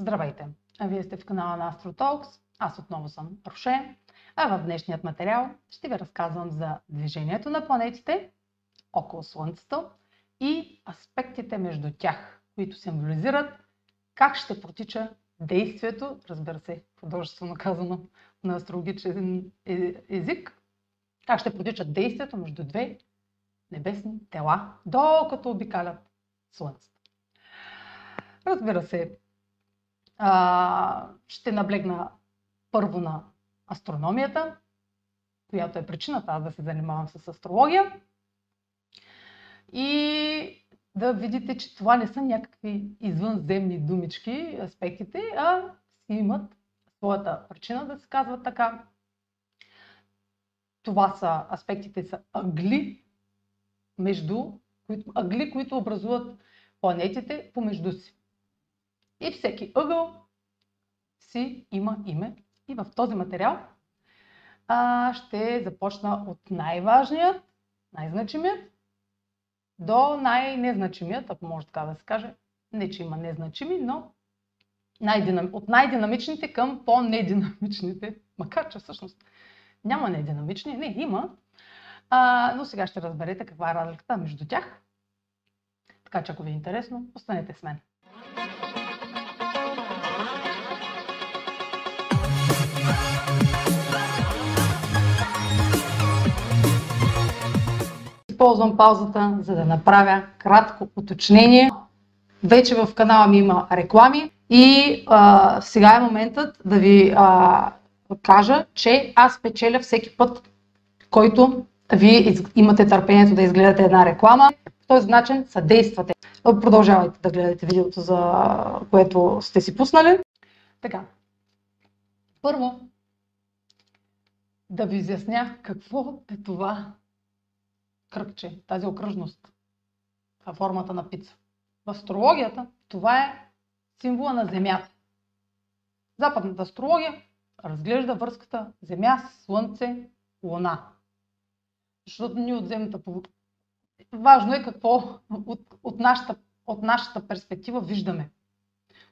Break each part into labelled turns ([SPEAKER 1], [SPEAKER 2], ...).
[SPEAKER 1] Здравейте! Вие сте в канала на AstroTalks. Аз отново съм Роше. А в днешният материал ще ви разказвам за движението на планетите около Слънцето и аспектите между тях, които символизират как ще протича действието, разбира се, художествено казано на астрологичен е, език, как ще протича действието между две небесни тела, докато обикалят Слънцето. Разбира се, а, ще наблегна първо на астрономията, която е причината аз да се занимавам с астрология. И да видите, че това не са някакви извънземни думички, аспектите, а си имат своята причина да се казват така. Това са аспектите са ъгли, между, които, ъгли, които образуват планетите помежду си. И всеки ъгъл си има име. И в този материал а, ще започна от най-важният, най-значимият, до най-незначимият, ако може така да се каже. Не, че има незначими, но от най-динамичните към по-нединамичните. Макар, че всъщност няма нединамични. Не, има. А, но сега ще разберете каква е разликата между тях. Така че ако ви е интересно, останете с мен. Използвам паузата, за да направя кратко уточнение. Вече в канала ми има реклами и а, сега е моментът да ви а, кажа, че аз печеля всеки път, който вие имате търпението да изгледате една реклама. По този начин съдействате. Продължавайте да гледате видеото, за което сте си пуснали. Така. Първо, да ви изясня какво е това кръгче, тази окръжност в формата на пица. В астрологията това е символа на Земята. Западната астрология разглежда връзката Земя, Слънце, Луна. Защото ние от Земята... Важно е какво от, от, нашата, от нашата перспектива виждаме.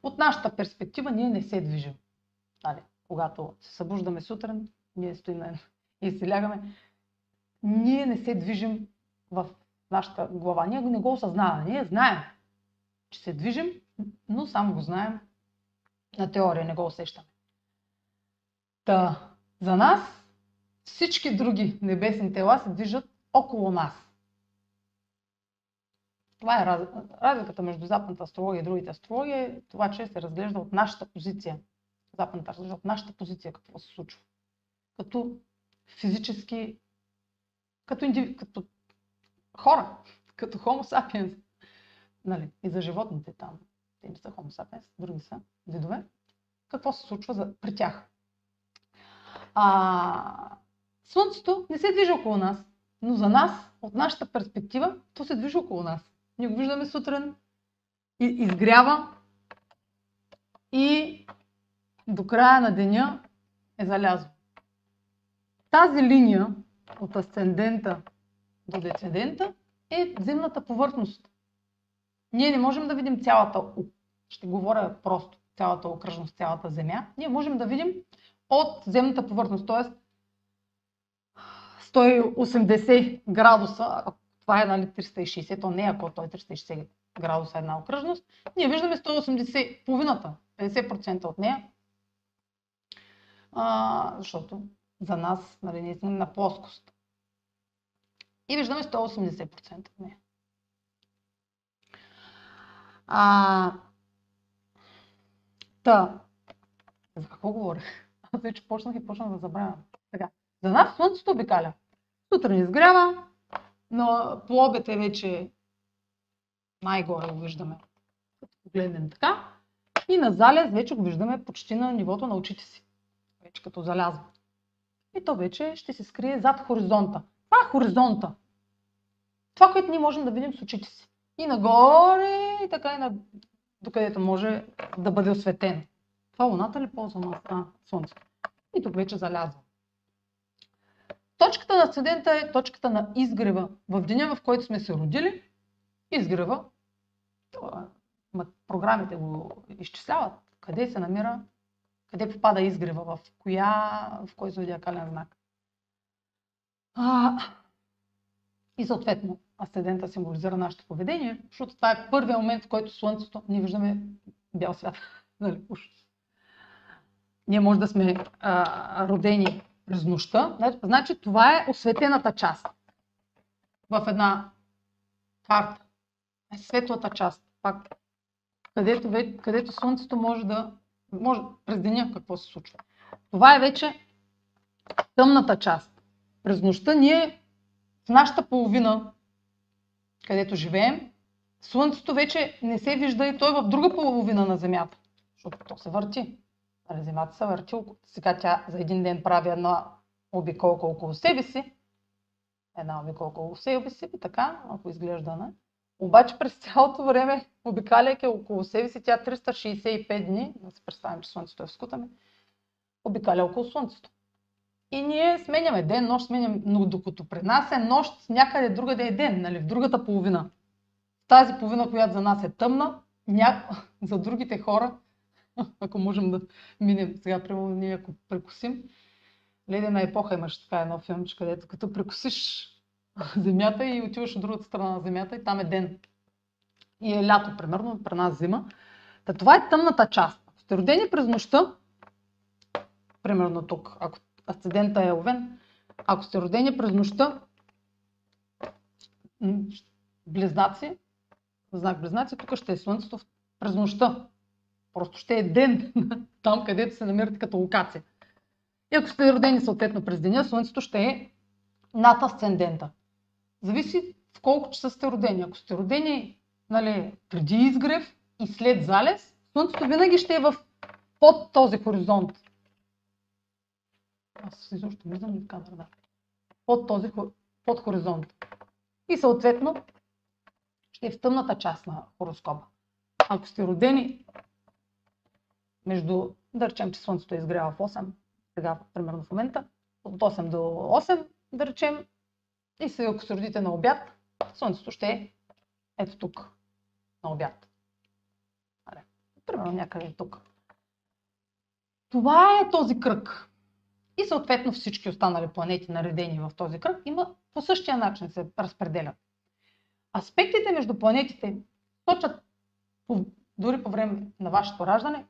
[SPEAKER 1] От нашата перспектива ние не се движим. Дали, когато се събуждаме сутрин, ние стоим и се лягаме, ние не се движим в нашата глава. Ние не го осъзнаваме. Ние знаем, че се движим, но само го знаем на теория, не го усещаме. Та, за нас всички други небесни тела се движат около нас. Това е раз... разликата между западната астрология и другите астрологии, е това, че се разглежда от нашата позиция. Западната разглежда от нашата позиция какво се случва. Като физически като, индиви... като хора, като Homo sapiens. Нали? И за животните там. Те не са Homo sapiens, други са видове. Какво се случва за... при тях? А... Слънцето не се движи около нас, но за нас, от нашата перспектива, то се движи около нас. Ние го виждаме сутрин, изгрява и до края на деня е залязло. Тази линия от асцендента до децедента е земната повърхност. Ние не можем да видим цялата, ще говоря просто, цялата окръжност, цялата земя. Ние можем да видим от земната повърхност, т.е. 180 градуса, това е нали, 360, то не е ако той е 360 градуса една окръжност, ние виждаме 180, половината, 50% от нея, а, защото за нас нали, сме на плоскост. И виждаме 180% от нея. А, та, за какво говорих? Аз вече почнах и почнах да забравям. Така, за нас Слънцето обикаля. Сутрин изгрява, но по обед е вече най-горе го виждаме. Като погледнем така. И на залез вече го виждаме почти на нивото на очите си. Вече като залязва и то вече ще се скрие зад хоризонта. Това е хоризонта. Това, което ние можем да видим с очите си. И нагоре, и така и на... докъдето може да бъде осветен. Това луната ли ползва на а, Слънцето? И тук вече залязва. Точката на асцендента е точката на изгрева. В деня, в който сме се родили, изгрева, програмите го изчисляват, къде се намира, къде попада изгрева, в коя, в кой зодиакален знак. А, и съответно, асцендента символизира нашето поведение, защото това е първият момент, в който Слънцето, ние виждаме бял свят. нали. Ние може да сме а, родени през нощта. Значи, значи това е осветената част в една карта. Е светлата част, пак, където, където Слънцето може да, може през деня какво се случва. Това е вече тъмната част. През нощта ние в нашата половина, където живеем, Слънцето вече не се вижда и той е в друга половина на Земята, защото то се върти. Нали, Земята се върти. Сега тя за един ден прави една обиколка около себе си. Една обиколка около себе си, така, ако изглежда, не? Обаче през цялото време, обикаляйки около себе си, тя 365 дни, да се представим, че Слънцето е в скутаме, обикаля около Слънцето. И ние сменяме ден, нощ сменяме, но докато при нас е нощ, някъде другаде е ден, нали, в другата половина. Тази половина, която за нас е тъмна, ня... за другите хора, ако можем да минем сега, примерно ние ако прекусим, Ледена епоха имаш така едно филмче, където като прекусиш земята и отиваш от другата страна на земята и там е ден. И е лято, примерно, при нас зима. Та това е тъмната част. Ако сте родени през нощта, примерно тук, ако асцендента е овен, ако сте родени през нощта, близнаци, знак близнаци, тук ще е слънцето през нощта. Просто ще е ден там, където се намирате като локация. И ако сте родени съответно през деня, Слънцето ще е над асцендента. Зависи в колко часа сте родени. Ако сте родени нали, преди изгрев и след залез, Слънцето винаги ще е в, под този хоризонт. Аз изобщо виждам ли камера, да. Под този под хоризонт. И съответно ще е в тъмната част на хороскопа. Ако сте родени между, да речем, че Слънцето е изгрява в 8, сега, примерно в момента, от 8 до 8, да речем, и сега, ако се на обяд, Слънцето ще е ето тук, на обяд. Аре, примерно някъде тук. Това е този кръг. И съответно всички останали планети, наредени в този кръг, има по същия начин се разпределят. Аспектите между планетите точат дори по време на вашето раждане,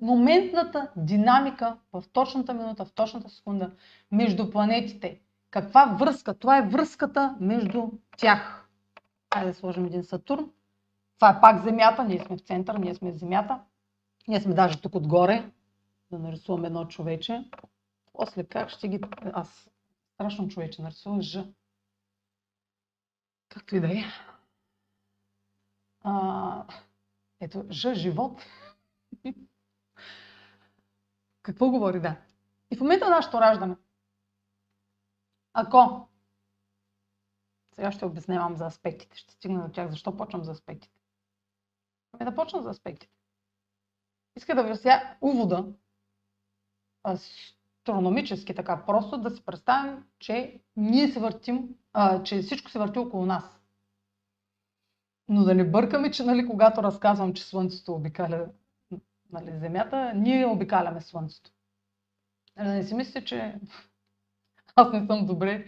[SPEAKER 1] моментната динамика в точната минута, в точната секунда между планетите. Каква връзка? Това е връзката между тях. Хайде да сложим един Сатурн. Това е пак Земята, ние сме в център, ние сме в Земята. Ние сме даже тук отгоре, да нарисувам едно човече. После как ще ги... Аз страшно човече нарисувам Ж. Както и да е. А, ето, Ж, живот. Какво говори да? И в момента на нашето раждане, ако сега ще обяснявам за аспектите, ще стигна до тях. Защо почвам за аспектите? Ами да почна за аспектите. Иска да сега увода, астрономически така, просто да си представим, че ние се въртим, а, че всичко се върти около нас. Но да не бъркаме, че нали, когато разказвам, че Слънцето обикаля нали, Земята, ние обикаляме Слънцето. Нали, да не си мислите, че аз не съм добре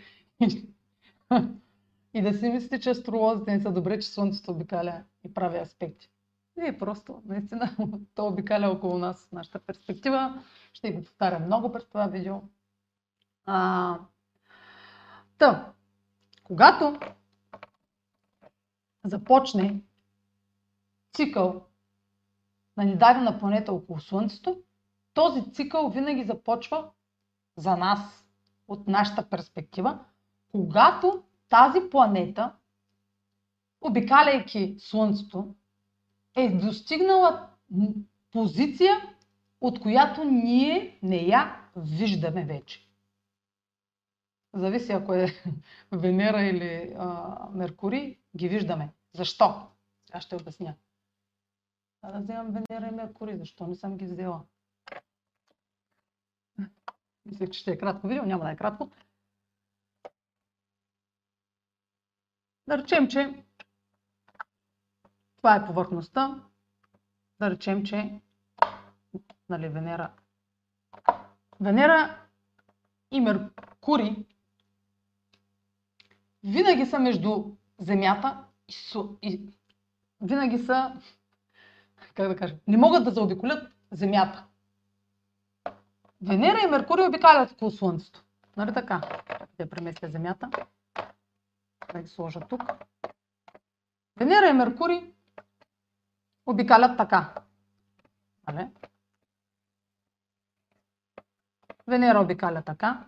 [SPEAKER 1] и да си мислите, че астролозите не са добре, че Слънцето обикаля и прави аспекти. Не, просто, наистина, то обикаля около нас, нашата перспектива. Ще го повтаря много през това видео. А, та, когато започне цикъл на недадена планета около Слънцето, този цикъл винаги започва за нас, от нашата перспектива, когато тази планета, обикаляйки Слънцето, е достигнала позиция, от която ние не я виждаме вече. Зависи ако е Венера или а, Меркурий, ги виждаме. Защо? Аз ще обясня. Да вземам Венера и Меркурий. Защо не съм ги взела? Мислех, че ще е кратко видео. Няма да е кратко. Да речем, че това е повърхността. Да речем, че нали, Венера. Венера и Меркурий винаги са между Земята и, су, и винаги са, как да кажа, не могат да заобиколят Земята. Венера и Меркурий обикалят около Слънцето. Нали така? Да преместя Земята. Да ги сложа тук. Венера и Меркурий обикалят така. Нали? Венера обикаля така.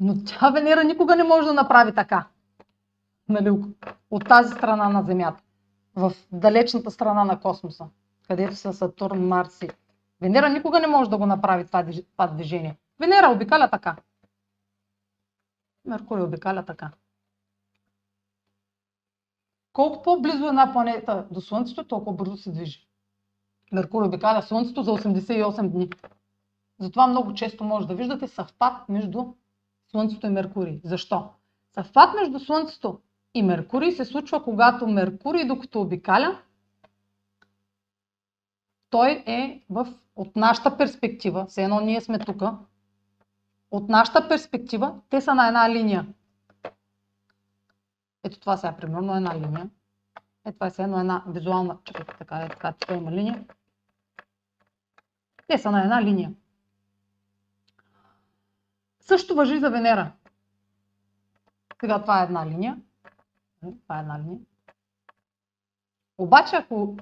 [SPEAKER 1] Но тя Венера никога не може да направи така. Нали, от тази страна на Земята. В далечната страна на космоса, където са Сатурн, Марс и Венера никога не може да го направи това, движение. Венера обикаля така. Меркурий обикаля така. Колко по-близо е една планета до Слънцето, толкова бързо се движи. Меркурий обикаля Слънцето за 88 дни. Затова много често може да виждате съвпад между Слънцето и Меркурий. Защо? Съвпад между Слънцето и Меркурий се случва, когато Меркурий, докато обикаля, той е в, от нашата перспектива, все едно ние сме тук, от нашата перспектива, те са на една линия. Ето това сега, примерно, една линия. Ето това е едно една визуална, чакайте така, е така, тук има линия. Те са на една линия. Също въжи за Венера. Сега това е една линия. Това е една линия. Обаче, ако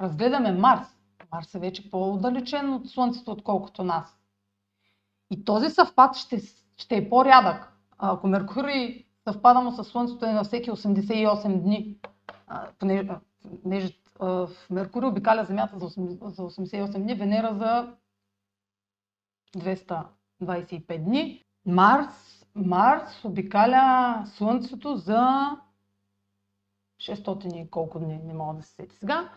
[SPEAKER 1] разгледаме Марс, Марс е вече по-отдалечен от Слънцето, отколкото нас. И този съвпад ще, ще е по-рядък. Ако Меркурий съвпада му с Слънцето е на всеки 88 дни, понеже, понеже Меркурий обикаля Земята за 88 дни, Венера за 225 дни. Марс, Марс обикаля Слънцето за 600 и колко дни, не мога да се сети сега.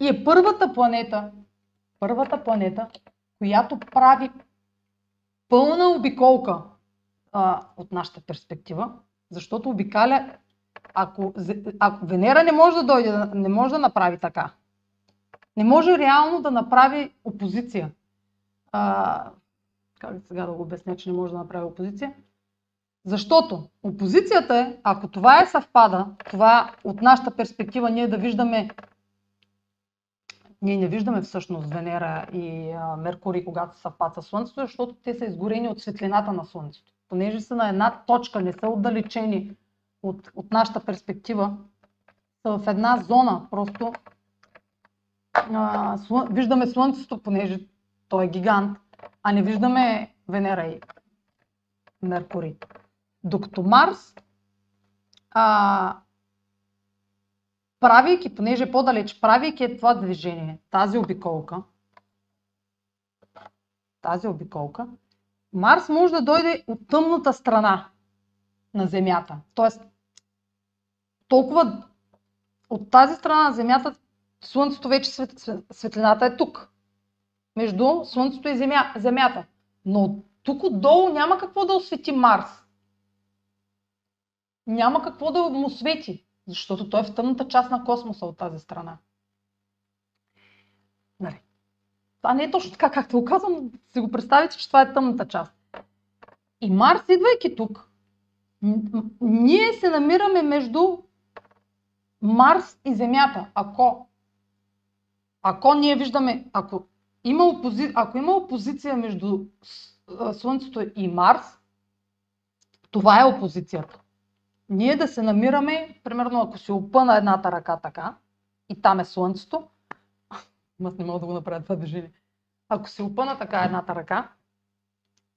[SPEAKER 1] И е първата планета, първата планета, която прави пълна обиколка а, от нашата перспектива, защото обикаля, ако, ако Венера не може да дойде, не може да направи така, не може реално да направи опозиция. А, как сега да го обясня, че не може да направи опозиция? Защото опозицията е, ако това е съвпада, това от нашата перспектива ние да виждаме ние не виждаме всъщност Венера и Меркурий, когато съвпад с Слънцето, защото те са изгорени от светлината на Слънцето. Понеже са на една точка, не са отдалечени от, от нашата перспектива, са в една зона. Просто а, слъ... виждаме Слънцето, понеже той е гигант, а не виждаме Венера и Меркурий. Докато Марс а, правейки, понеже по-далеч, правейки е това движение, тази обиколка, тази обиколка, Марс може да дойде от тъмната страна на Земята. Тоест, толкова от тази страна на Земята, Слънцето вече светлината е тук. Между Слънцето и земя, Земята. Но тук отдолу няма какво да освети Марс. Няма какво да му свети. Защото той е в тъмната част на космоса от тази страна. Нали? Това не е точно така, както го казвам, си го представите, че това е тъмната част. И Марс, идвайки тук, ние се намираме между Марс и Земята. Ако, ако ние виждаме, ако има, опози, ако има опозиция между Слънцето и Марс, това е опозицията ние да се намираме, примерно ако си опъна едната ръка така, и там е Слънцето, аз не мога да го направя това движение, ако си опъна така едната ръка,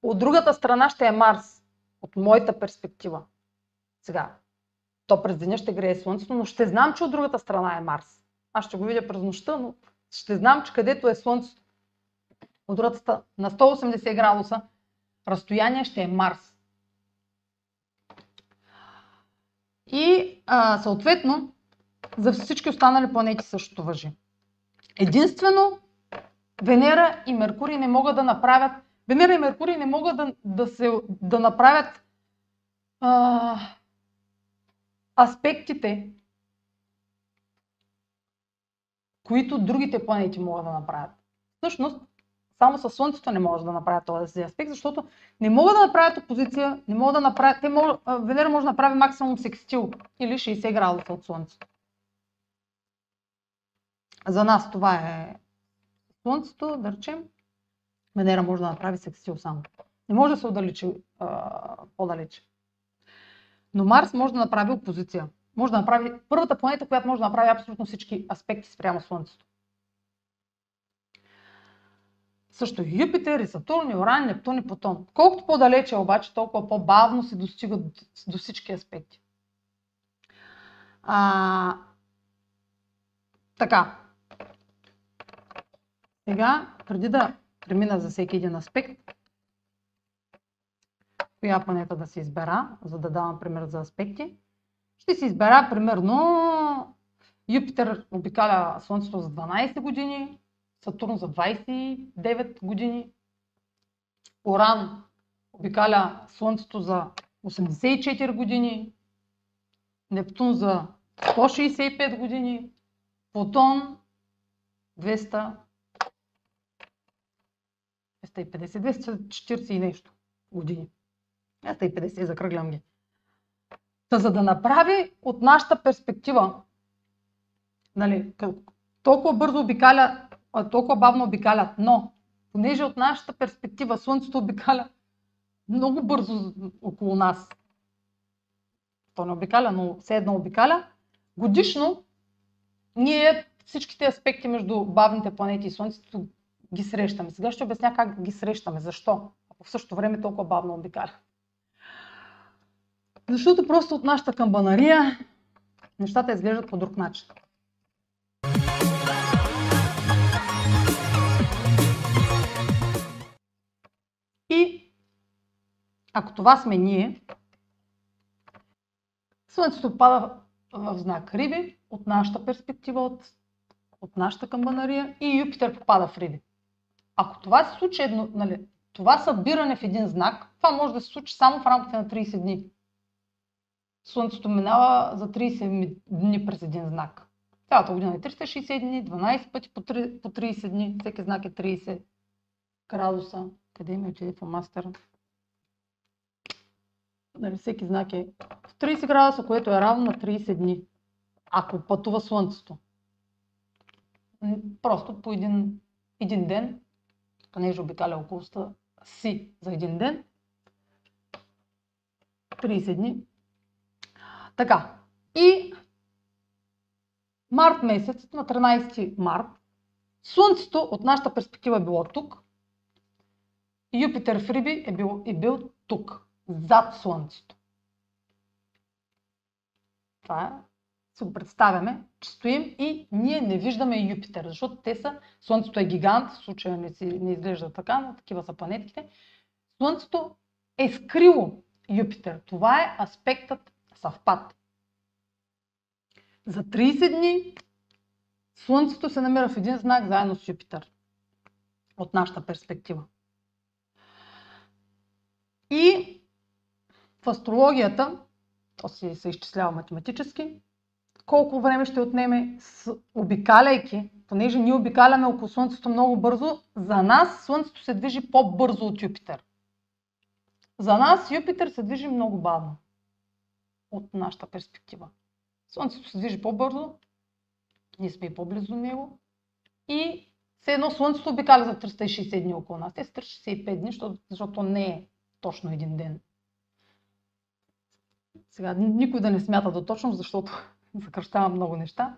[SPEAKER 1] от другата страна ще е Марс, от моята перспектива. Сега, то през деня ще грее Слънцето, но ще знам, че от другата страна е Марс. Аз ще го видя през нощта, но ще знам, че където е Слънцето, от другата на 180 градуса разстояние ще е Марс. И а, съответно, за всички останали планети същото въжи. Единствено, Венера и Меркурий не могат да направят, Венера и Меркурий не могат да, да, се, да направят а, аспектите, които другите планети могат да направят. Всъщност, само със Слънцето не може да направят този аспект, защото не могат да направят опозиция, не могат да направят, те могат, Венера може да направи максимум секстил или 60 градуса от Слънцето. За нас това е Слънцето, да речем. Венера може да направи секстил само. Не може да се отдалечи по-далече. Но Марс може да направи опозиция. Може да направи първата планета, която може да направи абсолютно всички аспекти спрямо Слънцето. Също и Юпитер, и Сатурн, и Оран, Нептун и Плутон. Колкото по-далече обаче, толкова по-бавно се достигат до всички аспекти. А, така. Сега, преди да премина за всеки един аспект, коя планета да се избера, за да давам пример за аспекти, ще си избера примерно Юпитер обикаля Слънцето за 12 години, Сатурн за 29 години, Оран обикаля Слънцето за 84 години, Нептун за 165 години, Плутон 200, 250, 240 и нещо години. 250, закръглям ги. Та за да направи от нашата перспектива, нали, толкова бързо обикаля, толкова бавно обикалят, но понеже от нашата перспектива Слънцето обикаля много бързо около нас, то не обикаля, но все едно обикаля, годишно ние всичките аспекти между бавните планети и Слънцето ги срещаме. Сега ще обясня как ги срещаме. Защо? Ако в същото време толкова бавно обикаля. Защото просто от нашата камбанария нещата изглеждат по друг начин. Ако това сме ние, Слънцето пада в знак Риби от нашата перспектива, от, от нашата камбанария и Юпитер попада в Риби. Ако това се случи едно, нали, това събиране в един знак, това може да се случи само в рамките на 30 дни. Слънцето минава за 30 дни през един знак. Цялата година е 360 дни, 12 пъти по 30 дни. Всеки знак е 30 градуса. Къде ми отиде по мастера? Нали, всеки знак е в 30 градуса, което е равно на 30 дни. Ако пътува Слънцето. Просто по един, един ден, понеже обикаля околостта си за един ден, 30 дни, така. И март месец, на 13 март, Слънцето от нашата перспектива е било тук. Юпитер в Риби е бил, е бил тук, зад Слънцето. Това е. Го представяме, че стоим и ние не виждаме Юпитер, защото те са, Слънцето е гигант, в случая не, си, не изглежда така, но такива са планетките. Слънцето е скрило Юпитер. Това е аспектът съвпад. За 30 дни Слънцето се намира в един знак заедно с Юпитер. От нашата перспектива. И в астрологията, то си се изчислява математически, колко време ще отнеме, обикаляйки, понеже ние обикаляме около Слънцето много бързо, за нас Слънцето се движи по-бързо от Юпитер. За нас Юпитер се движи много бавно от нашата перспектива. Слънцето се движи по-бързо, ние сме по-близо до него и все едно Слънцето обикаля за 360 дни около нас. Те са 365 дни, защото, защото не е точно един ден. Сега, никой да не смята до точно, защото съкръщава много неща.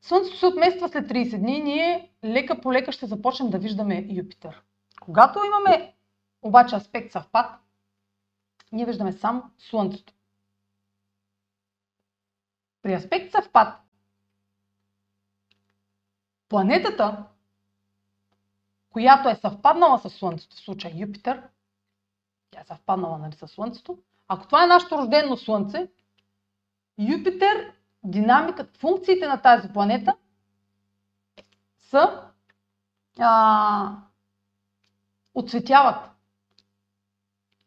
[SPEAKER 1] Слънцето се отмества след 30 дни и ние лека по лека ще започнем да виждаме Юпитер. Когато имаме обаче аспект съвпад, ние виждаме само Слънцето. При аспект съвпад, планетата, която е съвпаднала с Слънцето, в случая Юпитер, тя е съвпаднала нали, с Слънцето, ако това е нашето рождено Слънце, Юпитер, динамиката, функциите на тази планета са а, оцветяват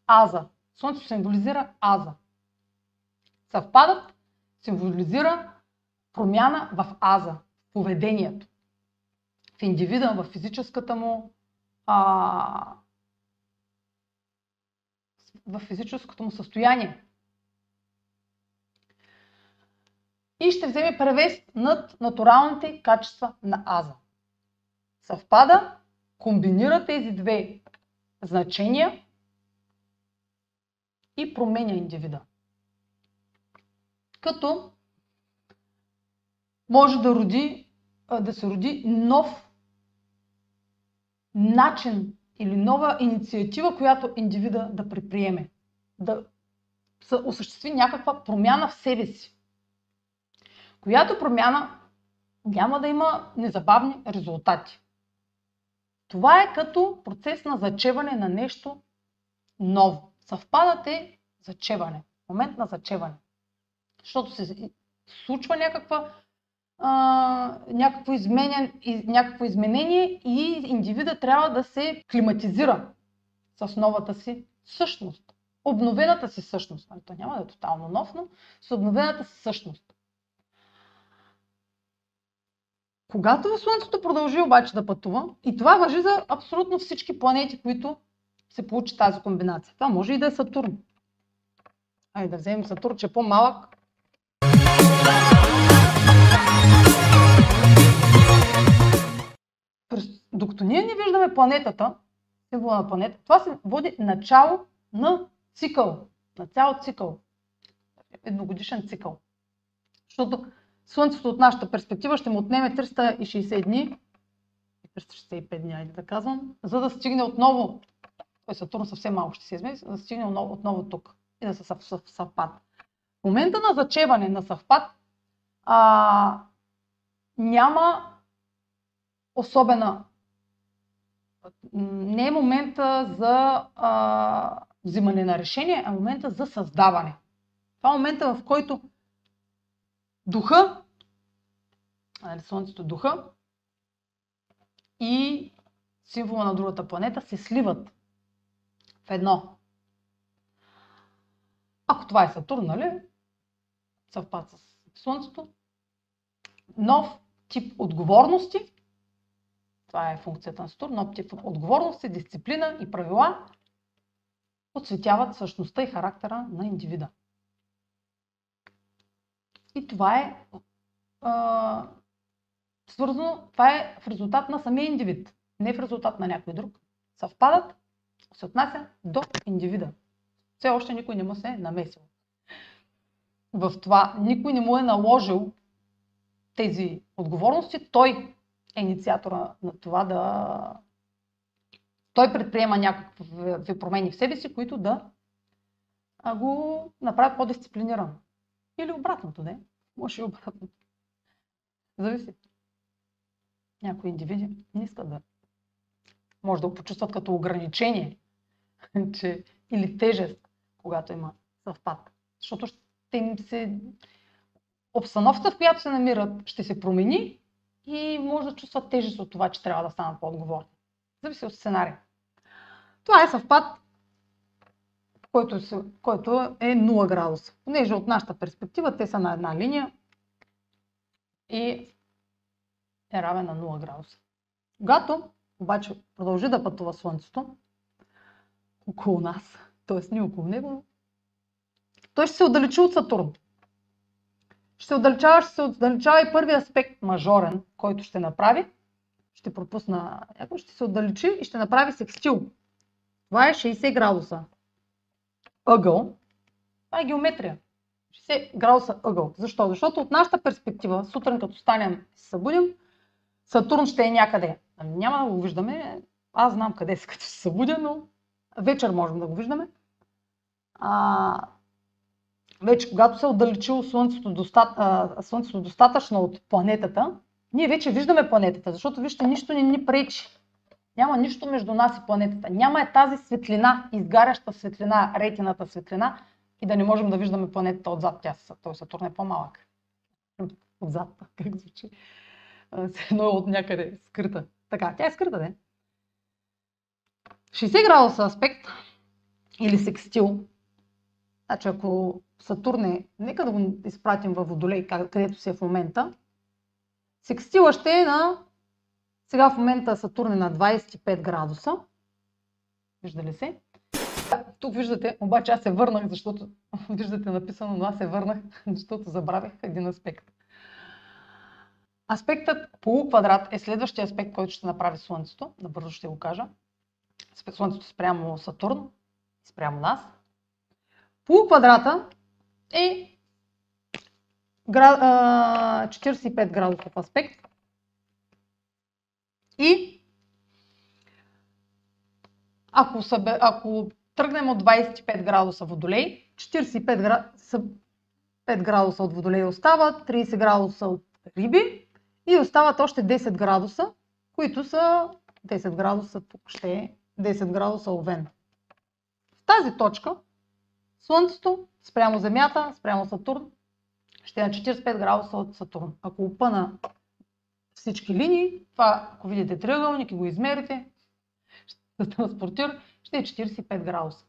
[SPEAKER 1] аза. Слънцето символизира аза. Съвпадат, символизира промяна в аза, в поведението, в индивида, в физическата му а, в физическото му състояние. И ще вземе превес над натуралните качества на аза. Съвпада, комбинира тези две значения и променя индивида. Като може да, роди, да се роди нов начин или нова инициатива, която индивида да предприеме. Да осъществи някаква промяна в себе си. Която промяна няма да има незабавни резултати. Това е като процес на зачеване на нещо ново. Съвпадат е зачеване. Момент на зачеване. Защото се случва някаква, някакво, изменен, някакво изменение и индивида трябва да се климатизира с новата си същност. Обновената си същност. Нали, то няма да е тотално нов, но с обновената си същност. Когато Слънцето продължи обаче да пътува, и това въжи за абсолютно всички планети, които се получи тази комбинация. Това може и да е Сатурн. Айде да вземем Сатурн, че е по-малък. Докато ние не виждаме планетата, символа на планета, това се води начало на цикъл, на цял цикъл. Едногодишен цикъл. Защото Слънцето от нашата перспектива ще му отнеме 360 дни, 365 дни, айде да казвам, за да стигне отново, той Сатурн съвсем малко ще се измени, за да стигне отново, отново тук и да се съвпад. В момента на зачеване, на съвпад, а, няма особена не е момента за а, взимане на решение, а момента за създаване. Това е момента, в който духа, нали, Слънцето духа и символа на другата планета се сливат в едно. Ако това е Сатурн, нали? Съвпад с Слънцето. Нов тип отговорности. Това е функцията на Сатурн. Нов тип отговорности, дисциплина и правила отсветяват същността и характера на индивида. И това е а, свързано, това е в резултат на самия индивид, не в резултат на някой друг. Съвпадат, се отнася до индивида. Все още никой не му се е намесил. В това никой не му е наложил тези отговорности. Той е инициатора на това да... Той предприема някакви промени в себе си, които да го направят по-дисциплиниран. Или обратното, не? Може и обратното. Зависи. Някои индивиди не искат да. Може да го почувстват като ограничение че, или тежест, когато има съвпад. Защото ще им се... Обстановката, в която се намират, ще се промени и може да чувстват тежест от това, че трябва да станат по-отговорни. Зависи от сценария. Това е съвпад който, който е 0 градуса. Понеже от нашата перспектива те са на една линия и е равен на 0 градуса. Когато обаче продължи да пътува Слънцето около нас, т.е. не около него, той ще се отдалечи от Сатурн. Ще се отдалечава, ще се отдалечава и първи аспект мажорен, който ще направи. Ще пропусна някой, ще се отдалечи и ще направи секстил. Това е 60 градуса ъгъл, това е геометрия. 60 градуса ъгъл. Защо? Защото от нашата перспектива, сутрин като станем и се събудим, Сатурн ще е някъде. Ами няма да го виждаме. Аз знам къде се като се събудя, но вечер можем да го виждаме. А, вече когато се е отдалечило слънцето, достат, а, слънцето достатъчно от планетата, ние вече виждаме планетата, защото вижте, нищо не ни пречи няма нищо между нас и планетата. Няма е тази светлина, изгаряща светлина, ретината светлина и да не можем да виждаме планетата отзад. Тя, той Сатурн е по-малък. Отзад, как звучи? Едно е от някъде скрита. Така, тя е скрита, не? 60 градуса аспект или секстил. Значи ако Сатурн е, нека да го изпратим във Водолей, където си е в момента. Секстила ще е на, сега в момента Сатурн е на 25 градуса. Вижда ли се? Тук виждате, обаче аз се върнах, защото виждате написано, но аз се върнах, защото забравях един аспект. Аспектът полуквадрат е следващия аспект, който ще направи Слънцето. Набързо ще го кажа. Слънцето спрямо Сатурн, спрямо нас. Полуквадрата е 45 градусов аспект. И ако, събе, ако тръгнем от 25 градуса водолей, 45 градуса, 5 градуса от водолей остават, 30 градуса от риби и остават още 10 градуса, които са 10 градуса, тук ще е 10 градуса овен. В тази точка Слънцето спрямо Земята, спрямо Сатурн, ще е на 45 градуса от Сатурн. Ако опъна всички линии, това, ако видите триъгълник и го измерите, ще транспортира, ще е 45 градуса.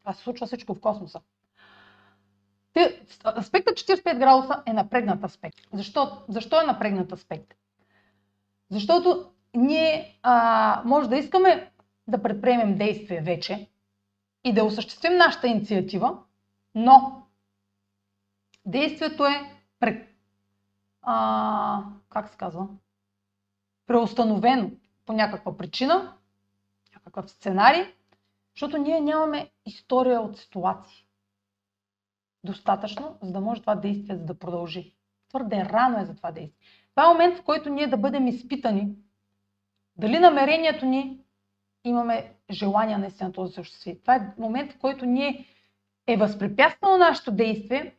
[SPEAKER 1] Това се случва всичко в космоса. Аспектът 45 градуса е напрегнат аспект. Защо, защо е напрегнат аспект? Защото ние а, може да искаме да предприемем действие вече и да осъществим нашата инициатива, но действието е пре, а, как се казва? преустановено по някаква причина, някакъв сценарий, защото ние нямаме история от ситуации. Достатъчно, за да може това действие да продължи. Твърде рано е за това действие. Това е момент, в който ние да бъдем изпитани дали намерението ни имаме желание наистина това да се осъществи. Това е момент, в който ние е възпрепятствано нашето действие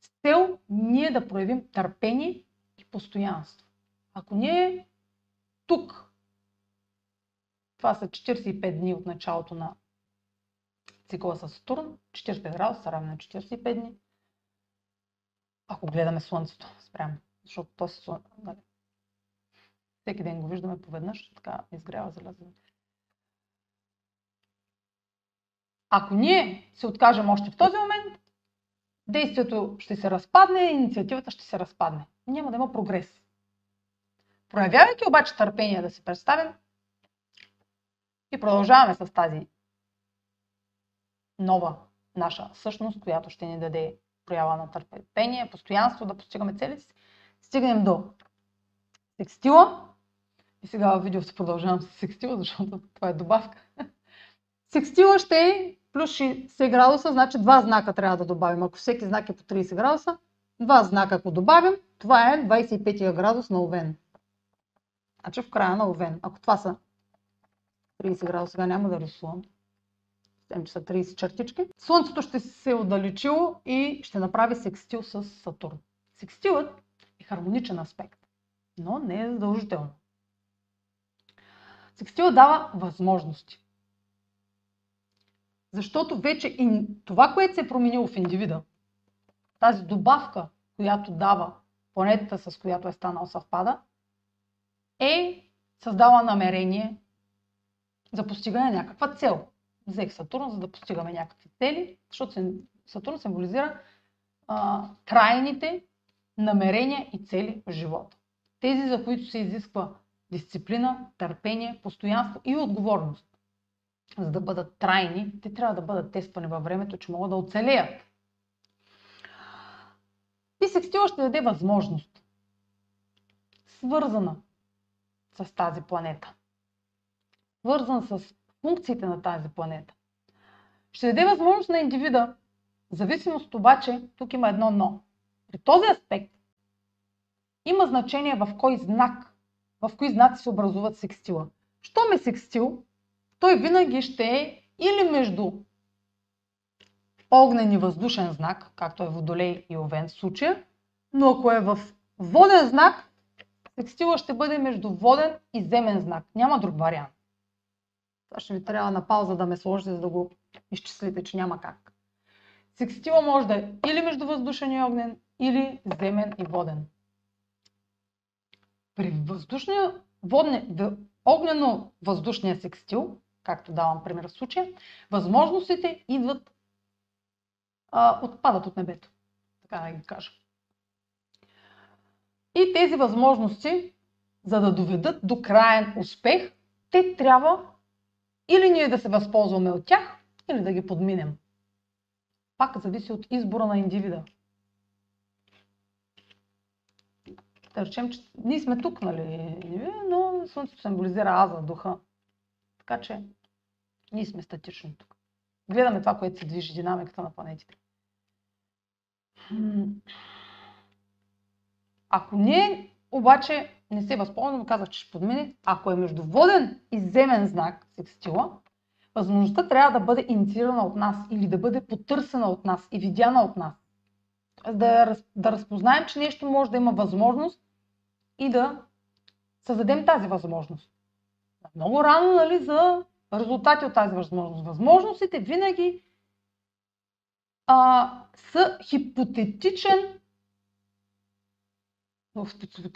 [SPEAKER 1] с цел ние да проявим търпение и постоянство. Ако ние тук, това са 45 дни от началото на цикъла с Сатурн, 45 градуса равен на 45 дни. Ако гледаме Слънцето спрямо, защото то си нали, всеки ден го виждаме поведнъж, така изгрява залязането. Ако ние се откажем още в този момент, действието ще се разпадне, инициативата ще се разпадне. Няма да има прогрес. Проявявайки обаче търпение да се представим и продължаваме с тази нова наша същност, която ще ни даде проява на търпение, постоянство да постигаме целите си, стигнем до секстила. И сега в видеото продължавам с секстила, защото това е добавка. Секстила ще е плюс 60 градуса, значи два знака трябва да добавим. Ако всеки знак е по 30 градуса, два знака ако добавим, това е 25 градус на Овен. Значи в края на Овен. Ако това са 30 градуса, сега няма да рисувам. Тем, че са 30 чертички. Слънцето ще се е отдалечило и ще направи секстил с Сатурн. Секстилът е хармоничен аспект, но не е задължително. Секстилът дава възможности. Защото вече и това, което се е променило в индивида, тази добавка, която дава планетата, с която е станал съвпада, е създала намерение за постигане на някаква цел. Взех Сатурн, за да постигаме някакви цели, защото Сатурн символизира а, трайните намерения и цели в живота. Тези, за които се изисква дисциплина, търпение, постоянство и отговорност за да бъдат трайни, те трябва да бъдат тествани във времето, че могат да оцелеят. И секстила ще даде възможност, свързана с тази планета, свързана с функциите на тази планета. Ще даде възможност на индивида, в зависимост обаче, тук има едно но. При този аспект има значение в кой знак, в кои знаци се образуват секстила. Що ме секстил, той винаги ще е или между огнен и въздушен знак, както е Водолей и Овен в случая, но ако е в воден знак, секстила ще бъде между воден и земен знак. Няма друг вариант. Това ще ви трябва на пауза да ме сложите, за да го изчислите, че няма как. Секстила може да е или между въздушен и огнен, или земен и воден. При въздушния, водне, огнено-въздушния секстил както давам пример в случая, възможностите идват а, отпадат от небето. Така да ги кажа. И тези възможности, за да доведат до краен успех, те трябва или ние да се възползваме от тях, или да ги подминем. Пак зависи от избора на индивида. Да речем, че ние сме тук, нали? Но Слънцето символизира аза, духа. Така че ние сме статични тук. Гледаме това, което се движи, динамиката на планетите. Ако ние обаче не се възползваме, казах, че ще подмине, ако е между воден и земен знак, секстила, възможността трябва да бъде инициирана от нас или да бъде потърсена от нас и видяна от нас. Да, да разпознаем, че нещо може да има възможност и да създадем тази възможност. Много рано нали, за резултати от тази възможност. Възможностите винаги а, са хипотетичен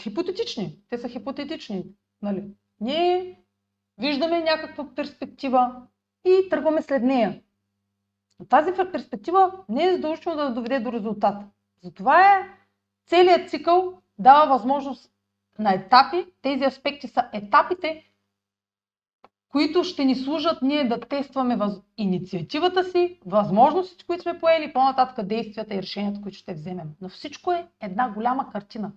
[SPEAKER 1] хипотетични. Те са хипотетични. Нали? Ние виждаме някаква перспектива и тръгваме след нея. Но тази перспектива не е задължително да доведе до резултат. Затова е целият цикъл дава възможност на етапи. Тези аспекти са етапите, които ще ни служат ние да тестваме въз... инициативата си, възможностите, които сме поели, по-нататък действията и решенията, които ще вземем. Но всичко е една голяма картина.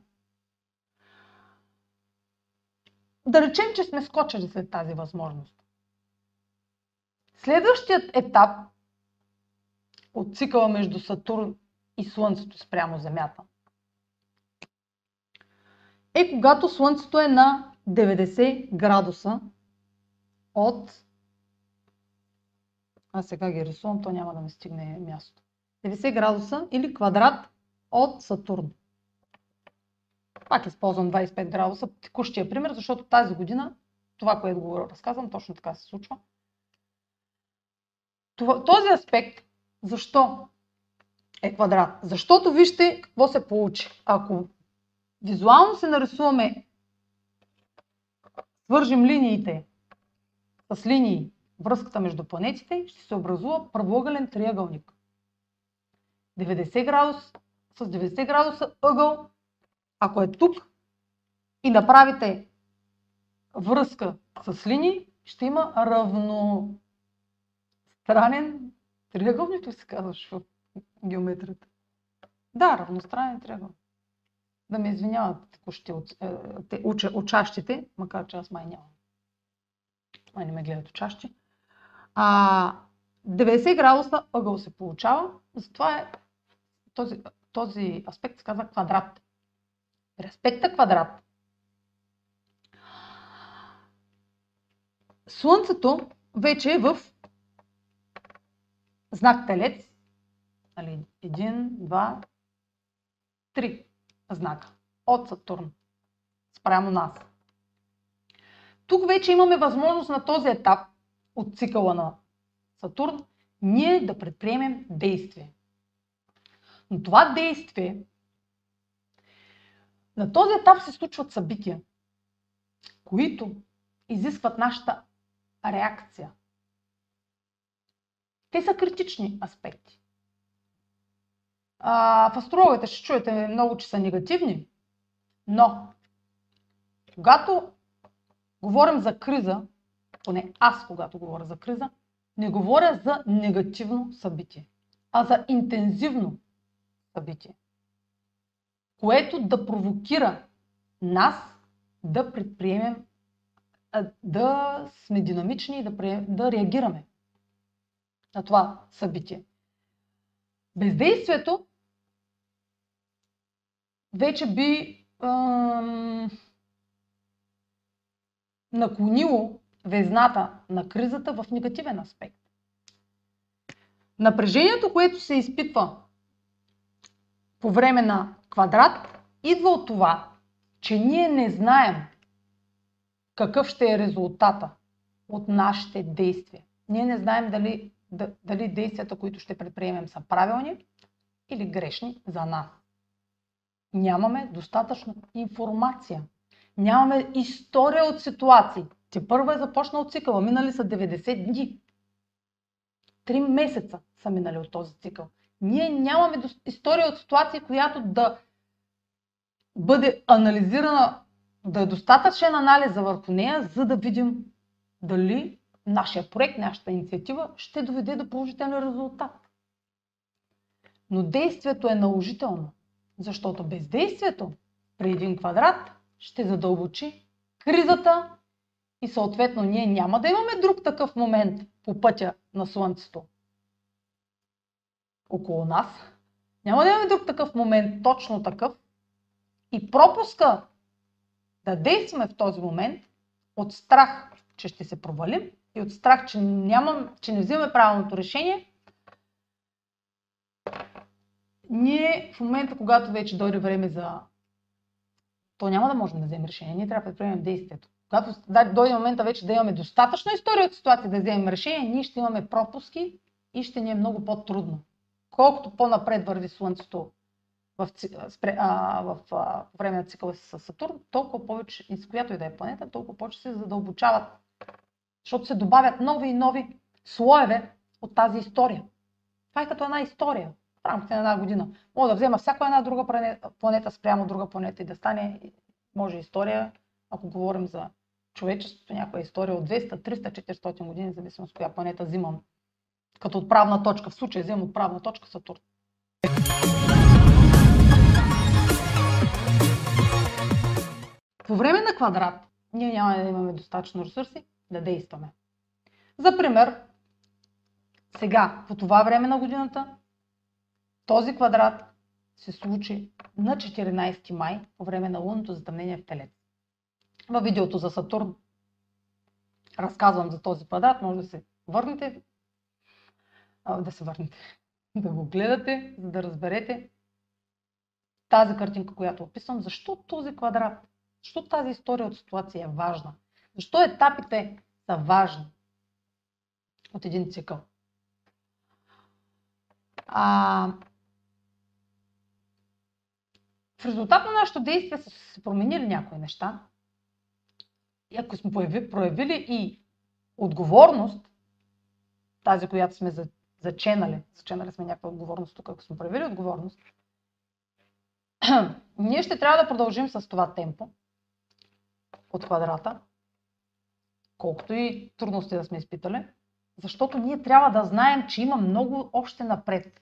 [SPEAKER 1] Да речем, че сме скочили след тази възможност. Следващият етап от цикъла между Сатурн и Слънцето спрямо Земята е когато Слънцето е на 90 градуса от... А сега ги рисувам, то няма да ми стигне място. 90 градуса или квадрат от Сатурн. Пак използвам 25 градуса, текущия пример, защото тази година това, което го разказвам, точно така се случва. Това, този аспект, защо е квадрат? Защото вижте какво се получи. Ако визуално се нарисуваме, свържим линиите с линии, връзката между планетите, ще се образува правоъгълен триъгълник. 90 градус, с 90 градуса ъгъл ако е тук и направите връзка с линии, ще има равностранен триъгълник, се казваш в геометрията? Да, равностранен триъгълник. Да ме извиняват е, учащите, макар че аз май нямам. Май не ме гледат учащи. А, 90 градуса ъгъл се получава, затова е този, този аспект се казва квадрат. Респекта квадрат. Слънцето вече е в знак Телец. Нали, един, два, три знака от Сатурн спрямо нас. Тук вече имаме възможност на този етап от цикъла на Сатурн ние да предприемем действие. Но това действие на този етап се случват събития, които изискват нашата реакция. Те са критични аспекти. А, в астрологията ще чуете много, че са негативни, но когато говорим за криза, поне аз когато говоря за криза, не говоря за негативно събитие, а за интензивно събитие което да провокира нас да предприемем, да сме динамични и да, да реагираме на това събитие. Бездействието вече би ем, наклонило везната на кризата в негативен аспект. Напрежението, което се изпитва по време на квадрат идва от това, че ние не знаем какъв ще е резултата от нашите действия. Ние не знаем дали, дали действията, които ще предприемем, са правилни или грешни за нас. Нямаме достатъчно информация. Нямаме история от ситуации. Те първа е започнал цикъл. Минали са 90 дни. Три месеца са минали от този цикъл. Ние нямаме история от ситуация, която да бъде анализирана, да е достатъчен анализа върху нея, за да видим дали нашия проект, нашата инициатива ще доведе до положителен резултат. Но действието е наложително, защото бездействието при един квадрат ще задълбочи кризата и съответно ние няма да имаме друг такъв момент по пътя на Слънцето около нас. Няма да имаме друг такъв момент, точно такъв. И пропуска да действаме в този момент от страх, че ще се провалим и от страх, че, нямам, че не взимаме правилното решение, ние в момента, когато вече дойде време за... То няма да можем да вземем решение, ние трябва да предприемем действието. Когато дойде момента вече да имаме достатъчно история от ситуация да вземем решение, ние ще имаме пропуски и ще ни е много по-трудно. Колкото по-напред върви Слънцето в, а, в, а, време на цикъла с Сатурн, толкова повече, и с която и да е планета, толкова повече се задълбочават. Защото се добавят нови и нови слоеве от тази история. Това е като една история в рамките на една година. Мога да взема всяка една друга планета спрямо друга планета и да стане, може история, ако говорим за човечеството, някоя история от 200, 300, 400 години, зависимо с коя планета взимам. Като отправна точка. В случая вземам отправна точка Сатурн. По време на квадрат ние няма да имаме достатъчно ресурси да действаме. За пример, сега, по това време на годината, този квадрат се случи на 14 май по време на лунното затъмнение в Телец. Във видеото за Сатурн разказвам за този квадрат, може да се върнете, да се върнете, да го гледате, за да разберете тази картинка, която описвам, защо този квадрат, защо тази история от ситуация е важна, защо етапите са важни от един цикъл. А, в резултат на нашето действие са се променили някои неща. И ако сме проявили и отговорност, тази, която сме заченали, заченали сме някаква отговорност тук, ако сме проявили отговорност, ние ще трябва да продължим с това темпо от квадрата, колкото и трудности да сме изпитали, защото ние трябва да знаем, че има много още напред,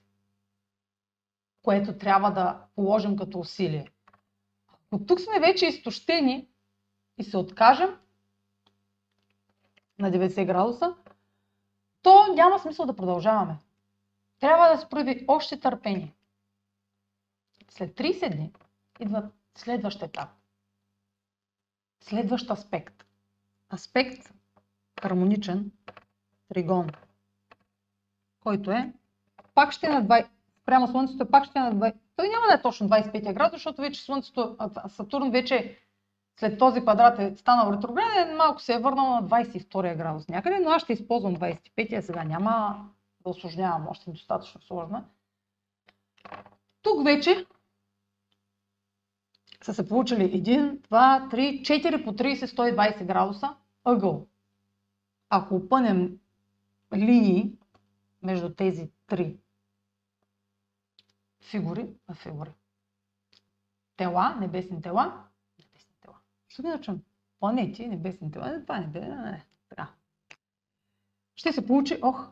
[SPEAKER 1] което трябва да положим като усилие. Но тук сме вече изтощени и се откажем на 90 градуса, то няма смисъл да продължаваме. Трябва да се прояви още търпение. След 30 дни идва следващ етап. Следващ аспект. Аспект хармоничен тригон, който е пак ще е на 20, прямо Слънцето пак ще е на 20, той няма да е точно 25 градус, защото вече Слънцето, Сатурн вече след този квадрат е станал ретрограден, малко се е върнал на 22 градус някъде, но аз ще използвам 25-я сега. Няма да осложнявам, още достатъчно сложна. Тук вече са се получили 1, 2, 3, 4 по 30, 120 градуса ъгъл. Ако опънем линии между тези три фигури, а фигури, тела, небесни тела, ще ги наричам планети, небесни тела, това не бе, не, така. Ще се получи, ох,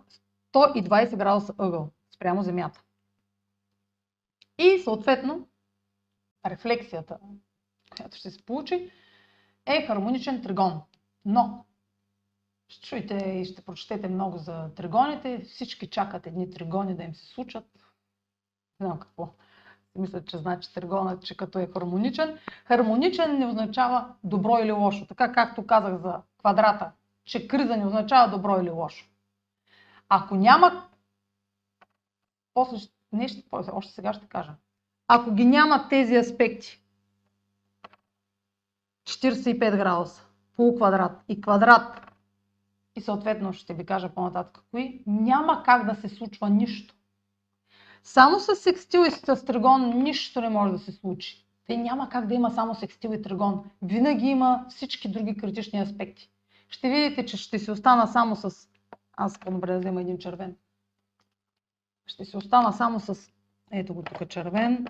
[SPEAKER 1] 120 градуса ъгъл спрямо Земята. И съответно, рефлексията, която ще се получи, е хармоничен тригон. Но, ще чуете и ще прочетете много за тригоните. Всички чакат едни тригони да им се случат. Знам какво мисля, че значи тригонът, че като е хармоничен. Хармоничен не означава добро или лошо. Така както казах за квадрата, че криза не означава добро или лошо. Ако няма, после нещо, още сега ще кажа. Ако ги няма тези аспекти, 45 градуса, полуквадрат и квадрат, и съответно ще ви кажа по-нататък кои, няма как да се случва нищо. Само с секстил и с тригон нищо не може да се случи. Те няма как да има само секстил и тригон. Винаги има всички други критични аспекти. Ще видите, че ще си остана само с... Аз по-добре да взема един червен. Ще се остана само с ето го тук червен.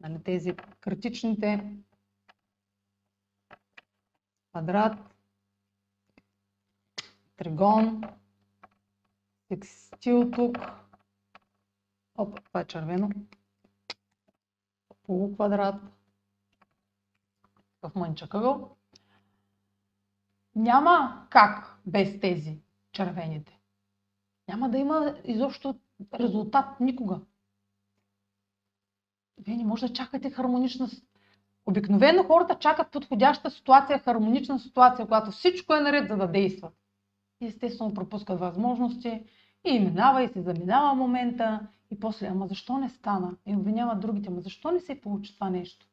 [SPEAKER 1] Нали, тези критичните квадрат, тригон, секстил тук. Оп, това е червено. Полуквадрат. Такъв мънча ъгъл. Няма как без тези червените. Няма да има изобщо резултат никога. Вие не може да чакате хармонична Обикновено хората чакат подходяща ситуация, хармонична ситуация, когато всичко е наред за да действат. Естествено пропускат възможности и минава и се заминава момента и после, ама защо не стана? И обвиняват другите, ама защо не се получи това нещо?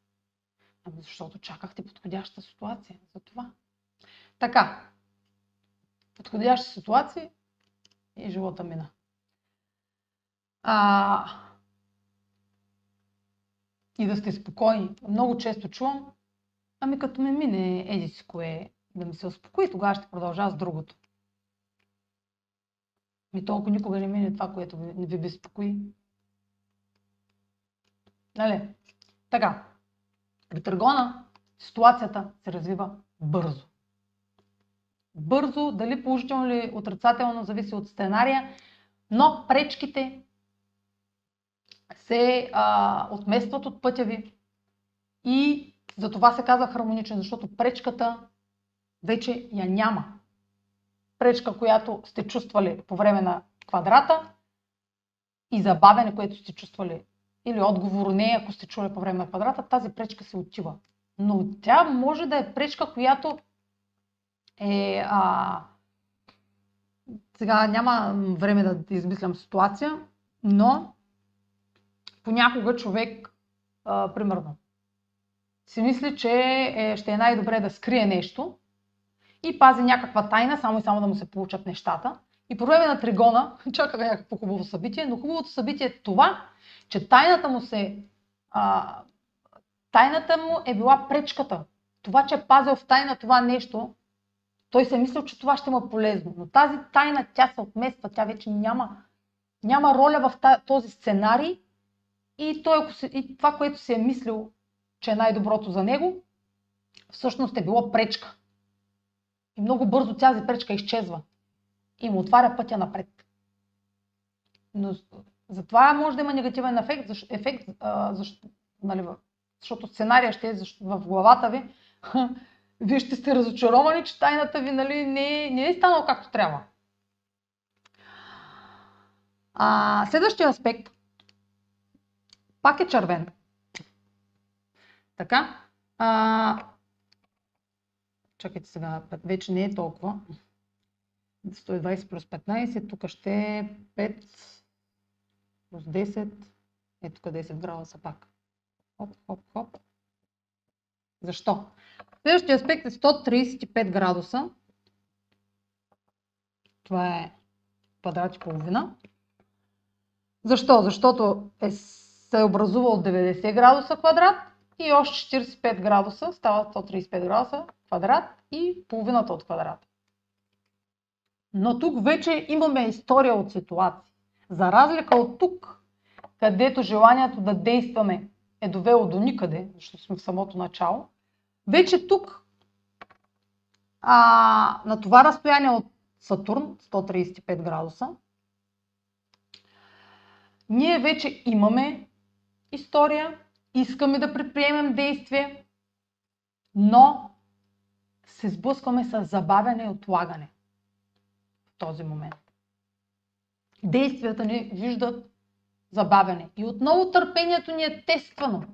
[SPEAKER 1] Ама защото чакахте подходяща ситуация за това. Така, подходяща ситуация и живота мина. А, и да сте спокойни. Много често чувам, ами като ме мине еди си кое, да ми се успокои, тогава ще продължа с другото. Ми толкова никога не мине това, което не ви безпокои. Нали? Така. При търгона ситуацията се развива бързо. Бързо, дали положително или отрицателно, зависи от сценария, но пречките се а, отместват от пътя ви и за това се казва хармоничен, защото пречката вече я няма. Пречка, която сте чувствали по време на квадрата и забавяне, което сте чувствали или отговор не, ако сте чули по време на квадрата, тази пречка се отива. Но тя може да е пречка, която е... А... Сега няма време да измислям ситуация, но понякога човек, а, примерно, си мисли, че е, ще е най-добре да скрие нещо и пази някаква тайна, само и само да му се получат нещата. И по време на тригона чака някакво хубаво събитие, но хубавото събитие е това, че тайната му се... А, тайната му е била пречката. Това, че е пазил в тайна това нещо, той се е мислил, че това ще му е полезно. Но тази тайна, тя се отмества, тя вече няма, няма роля в този сценарий и, той, и това, което си е мислил, че е най-доброто за него, всъщност е било пречка. И много бързо тази пречка изчезва и му отваря пътя напред. Но затова може да има негативен ефект, защ, ефект защ, нали, защото сценария ще е в главата ви. Вие ще сте разочаровани, че тайната ви нали, не, не е станала както трябва. А, следващия аспект пак е червен. Така. А, чакайте сега, вече не е толкова. 120 плюс 15, тук ще е 5 плюс 10. Е, тук 10 градуса пак. Хоп, хоп, хоп. Защо? Следващия аспект е 135 градуса. Това е квадрат и половина. Защо? Защото е се е образува от 90 градуса квадрат и още 45 градуса, става 135 градуса квадрат и половината от квадрат. Но тук вече имаме история от ситуации. За разлика от тук, където желанието да действаме е довело до никъде, защото сме в самото начало, вече тук а, на това разстояние от Сатурн, 135 градуса, ние вече имаме история, искаме да предприемем действие, но се сблъскваме с забавяне и отлагане в този момент. Действията ни виждат забавяне. И отново търпението ни е тествано.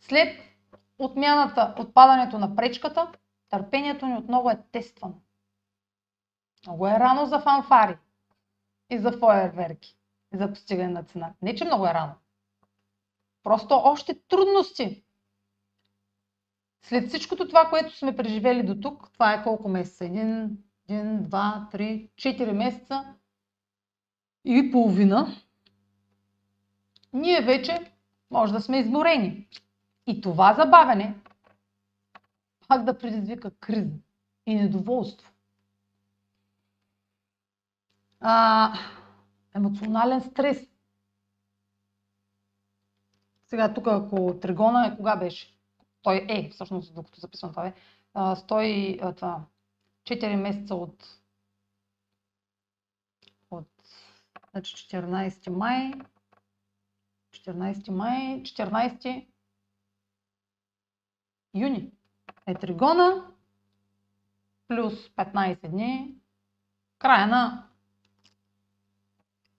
[SPEAKER 1] След отмяната, отпадането на пречката, търпението ни отново е тествано. Много е рано за фанфари и за фойерверки и за постигане на цена. Не, че много е рано. Просто още трудности. След всичкото това, което сме преживели до тук, това е колко месеца? Един, един, два, три, четири месеца и половина. Ние вече може да сме изморени. И това забавяне пак да предизвика криза и недоволство. А, емоционален стрес. Сега тук, ако тригона е, кога беше? Той е, всъщност, докато записвам това, е, стои това, 4 месеца от, от значи 14 май, 14 май, 14 юни е тригона, плюс 15 дни, края на,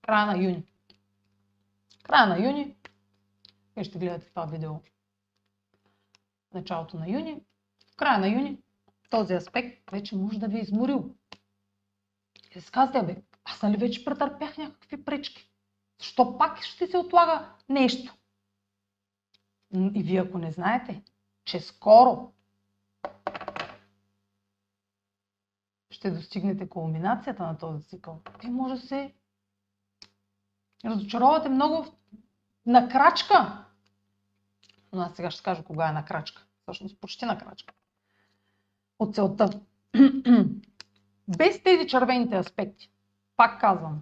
[SPEAKER 1] края на юни. Края на юни, вие ще гледате това видео началото на юни, в края на юни този аспект вече може да ви е изморил. И се казвате, бе, аз нали вече претърпях някакви пречки. Защо пак ще се отлага нещо? И вие ако не знаете, че скоро ще достигнете кулминацията на този цикъл, вие може да се разочаровате много на крачка. Но аз сега ще кажа кога е на крачка. Всъщност почти на крачка. От целта. Без тези червените аспекти, пак казвам,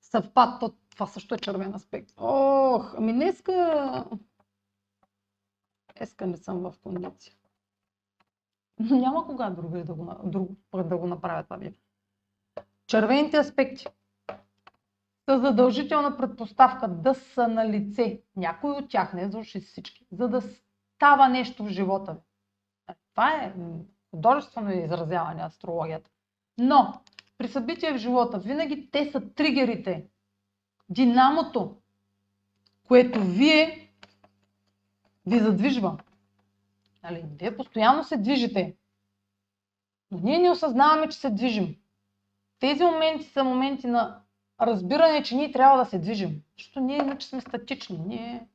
[SPEAKER 1] съвпад, то, това също е червен аспект. Ох, ами днеска... Днеска не съм в кондиция. Няма кога друг да го, друг път да го направя това видео. Червените аспекти са задължителна предпоставка да са на лице. Някои от тях, не за всички, за да става нещо в живота ви. Това е художествено изразяване астрологията. Но при събития в живота винаги те са тригерите, динамото, което вие ви задвижва. Нали, вие постоянно се движите. Но ние не осъзнаваме, че се движим. Тези моменти са моменти на разбиране, че ние трябва да се движим. Защото ние иначе сме статични. Ние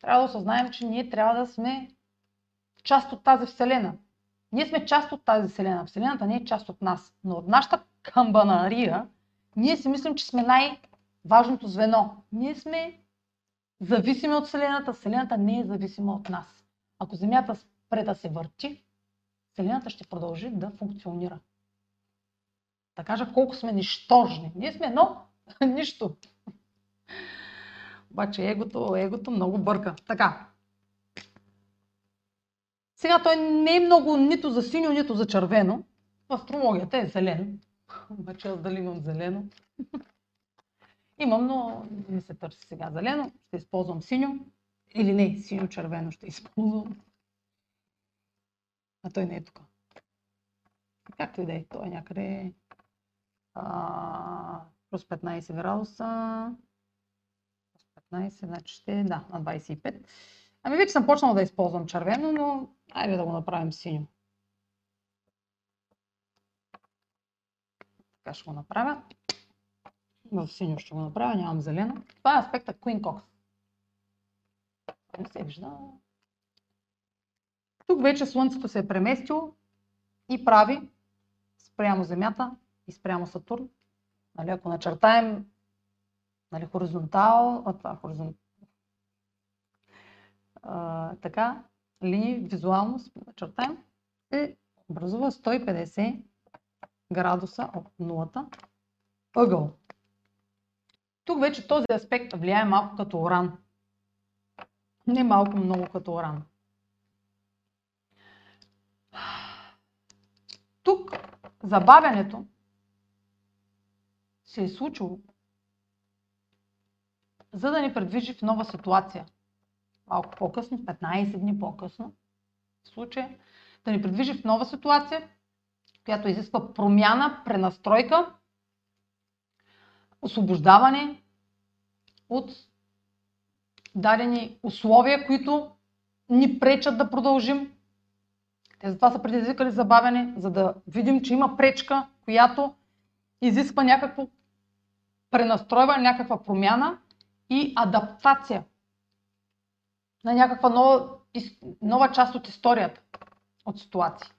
[SPEAKER 1] трябва да осъзнаем, че ние трябва да сме част от тази вселена. Ние сме част от тази вселена. Вселената не е част от нас. Но от нашата камбанария ние си мислим, че сме най-важното звено. Ние сме зависими от Вселената. Вселената не е зависима от нас. Ако Земята спре да се върти, Вселената ще продължи да функционира. Да кажа колко сме нищожни. Ние сме едно нищо. Обаче егото, егото много бърка. Така. Сега той не е много нито за синьо, нито за червено. В астрологията е зелен. Обаче аз дали имам зелено? имам, но не се търси сега зелено. Ще използвам синьо. Или не, синьо-червено ще използвам. А той не е тук. Както и да е, той е някъде плюс 15 градуса. Плюс 15, значи ще е, да, на 25. Ами вече съм почнала да използвам червено, но айде да го направим синьо. Така ще го направя. В синьо ще го направя, нямам зелено. Това е аспекта Queen Cox. Не се вижда. Тук вече Слънцето се е преместило и прави спрямо Земята и спрямо Сатурн. Нали, ако начертаем нали, хоризонтал, а това хоризонтал, а, така, линии визуално начертаем и образува 150 градуса от нулата ъгъл. Тук вече този аспект влияе малко като уран. Не малко, много като уран. Тук забавянето се е случило, за да ни предвижи в нова ситуация. Малко по-късно, 15 дни по-късно, в случая, да ни предвижи в нова ситуация, която изисква промяна, пренастройка, освобождаване от дадени условия, които ни пречат да продължим. Те затова са предизвикали забавяне, за да видим, че има пречка, която изисква някакво пренастройване, някаква промяна и адаптация на някаква нова, нова част от историята, от ситуации.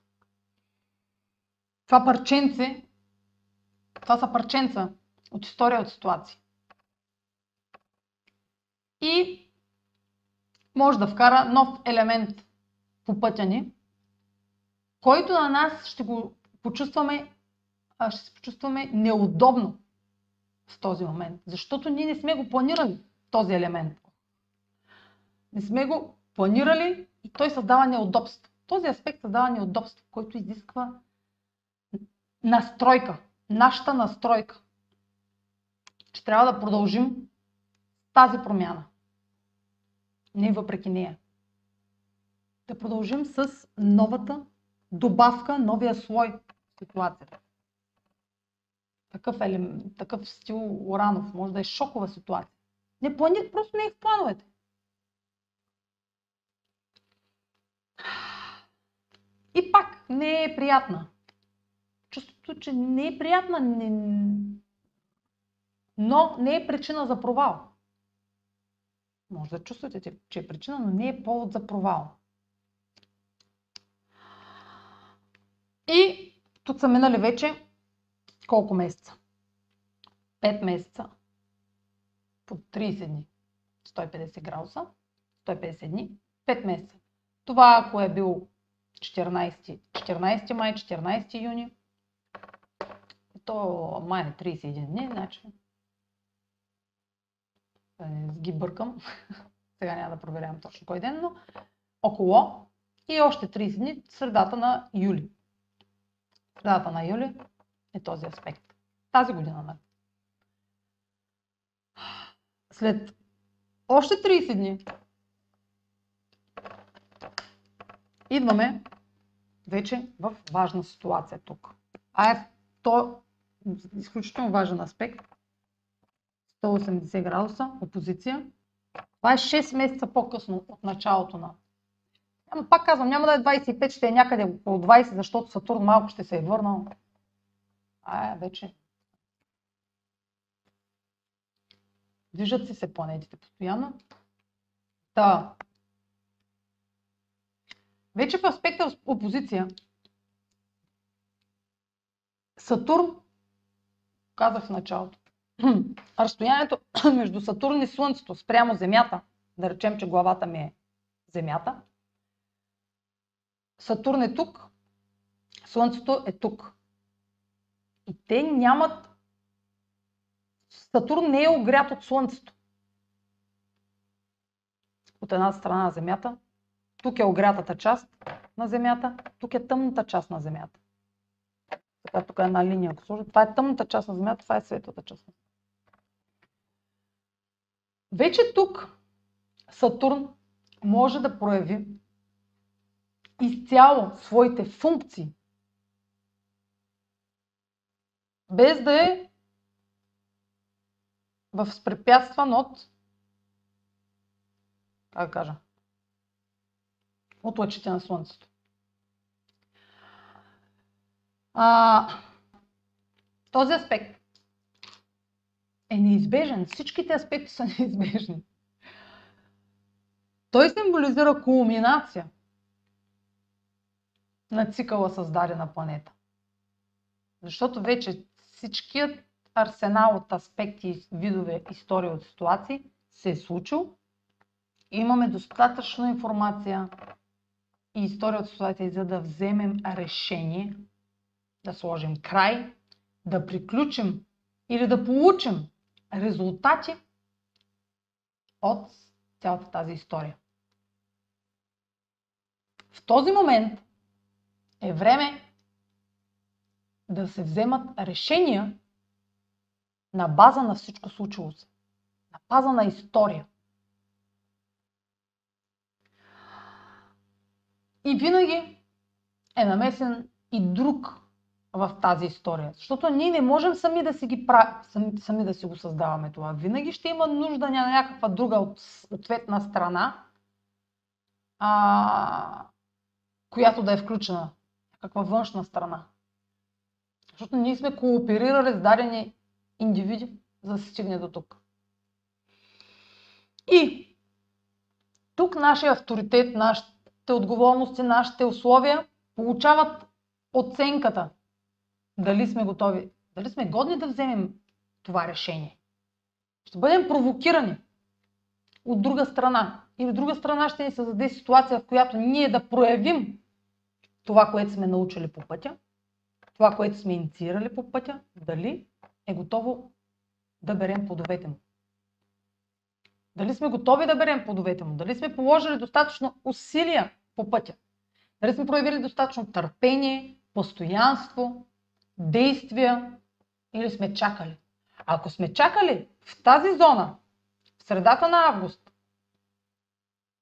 [SPEAKER 1] Това парченце, това са парченца от история, от ситуации. И може да вкара нов елемент по пътя ни, който на нас ще го почувстваме ще се почувстваме неудобно в този момент, защото ние не сме го планирали този елемент. Не сме го планирали и той създава неудобство. Този аспект създава неудобство, който изисква настройка, нашата настройка. Че трябва да продължим тази промяна. Не въпреки нея. Да продължим с новата добавка, новия слой ситуацията. Такъв, елемент, такъв стил Уранов, може да е шокова ситуация. Не планират, просто не е в плановете. И пак не е приятна. Чувството, че не е приятна, не... но не е причина за провал. Може да чувствате, че е причина, но не е повод за провал. И тук са минали вече колко месеца? 5 месеца по 30 дни. 150 градуса, 150 дни, 5 месеца. Това ако е бил 14, 14 май, 14 юни, то май на 31 дни, значи ги бъркам. Сега няма да проверявам точно кой ден, но около и още 30 дни, средата на юли. Средата на юли е този аспект. Тази година. Нали? След още 30 дни идваме вече в важна ситуация тук. А е то изключително важен аспект. 180 градуса, опозиция. Това е 6 месеца по-късно от началото на... Ама пак казвам, няма да е 25, ще е някъде около 20, защото Сатурн малко ще се е върнал. А, вече. Движат си се планетите постоянно. Та. Вече в аспекта опозиция Сатурн, казах в началото, разстоянието между Сатурн и Слънцето спрямо Земята, да речем, че главата ми е Земята, Сатурн е тук, Слънцето е тук. И те нямат... Сатурн не е огрят от Слънцето. От една страна на Земята, тук е огрятата част на Земята, тук е тъмната част на Земята. Така, тук е една линия, ако сложа. Това е тъмната част на Земята, това е светлата част. Вече тук Сатурн може да прояви изцяло своите функции без да е възпрепятстван от, как кажа, от лъчите на Слънцето. А, този аспект е неизбежен. Всичките аспекти са неизбежни. Той символизира кулминация на цикъла създадена планета. Защото вече всичкият арсенал от аспекти, видове, истории от ситуации се е случил. Имаме достатъчно информация и история от ситуации, за да вземем решение, да сложим край, да приключим или да получим резултати от цялата тази история. В този момент е време да се вземат решения на база на всичко случило се. На база на история. И винаги е намесен и друг в тази история. Защото ние не можем сами да си, ги прав... сами, сами да си го създаваме това. Винаги ще има нужда на някаква друга ответна страна, а... която да е включена. Каква външна страна. Защото ние сме кооперирали с дадени индивиди, за да се стигне до тук. И тук нашия авторитет, нашите отговорности, нашите условия получават оценката. Дали сме готови, дали сме годни да вземем това решение. Ще бъдем провокирани от друга страна. И от друга страна ще ни създаде ситуация, в която ние да проявим това, което сме научили по пътя, това, което сме инициирали по пътя, дали е готово да берем плодовете му. Дали сме готови да берем плодовете му? Дали сме положили достатъчно усилия по пътя? Дали сме проявили достатъчно търпение, постоянство, действия или сме чакали? Ако сме чакали в тази зона, в средата на август,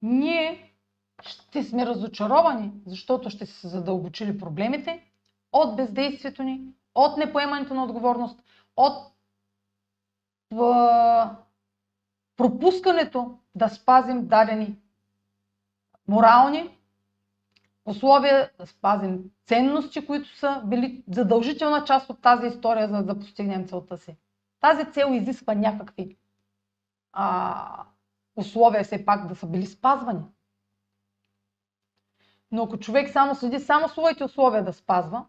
[SPEAKER 1] ние ще сме разочаровани, защото ще се задълбочили проблемите от бездействието ни, от непоемането на отговорност, от пропускането да спазим дадени морални условия, да спазим ценности, които са били задължителна част от тази история, за да постигнем целта си. Тази цел изисква някакви а, условия все пак да са били спазвани. Но ако човек само следи само своите условия да спазва,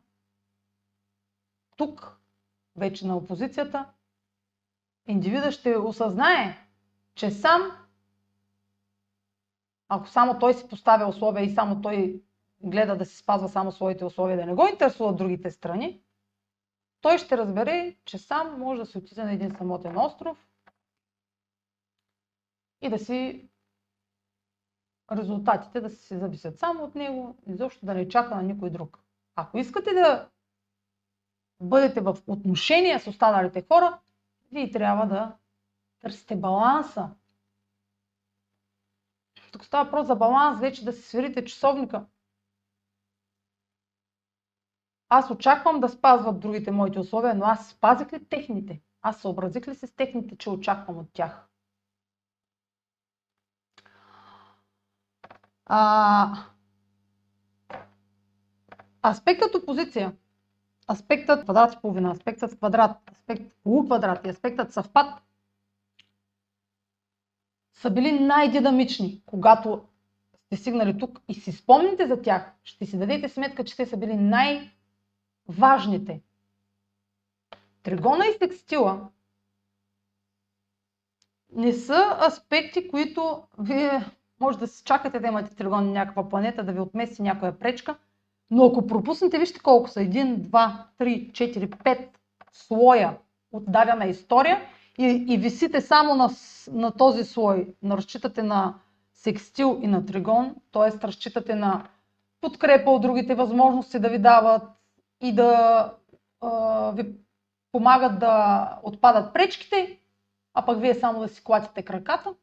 [SPEAKER 1] тук, вече на опозицията, индивида ще осъзнае, че сам, ако само той си поставя условия и само той гледа да си спазва само своите условия, да не го интересуват другите страни, той ще разбере, че сам може да се отиде на един самотен остров и да си резултатите да се зависят само от него, изобщо да не чака на никой друг. Ако искате да бъдете в отношения с останалите хора, вие трябва да търсите баланса. Тук става въпрос за баланс, вече да си сверите часовника. Аз очаквам да спазват другите моите условия, но аз спазих ли техните? Аз съобразих ли се с техните, че очаквам от тях? А, аспектът опозиция, аспектът квадрат и половина, аспектът квадрат, аспект полуквадрат и аспектът съвпад са били най-динамични, когато сте стигнали тук и си спомните за тях, ще си дадете сметка, че те са били най-важните. Тригона и секстила не са аспекти, които вие може да си чакате да имате тригон на някаква планета, да ви отмести някоя пречка, но ако пропуснете, вижте колко са. 1, 2, 3, 4, 5 слоя от дадена история и, и висите само на, на този слой. Разчитате на секстил и на тригон, т.е. разчитате на подкрепа от другите възможности да ви дават и да а, ви помагат да отпадат пречките, а пък вие само да си клатите краката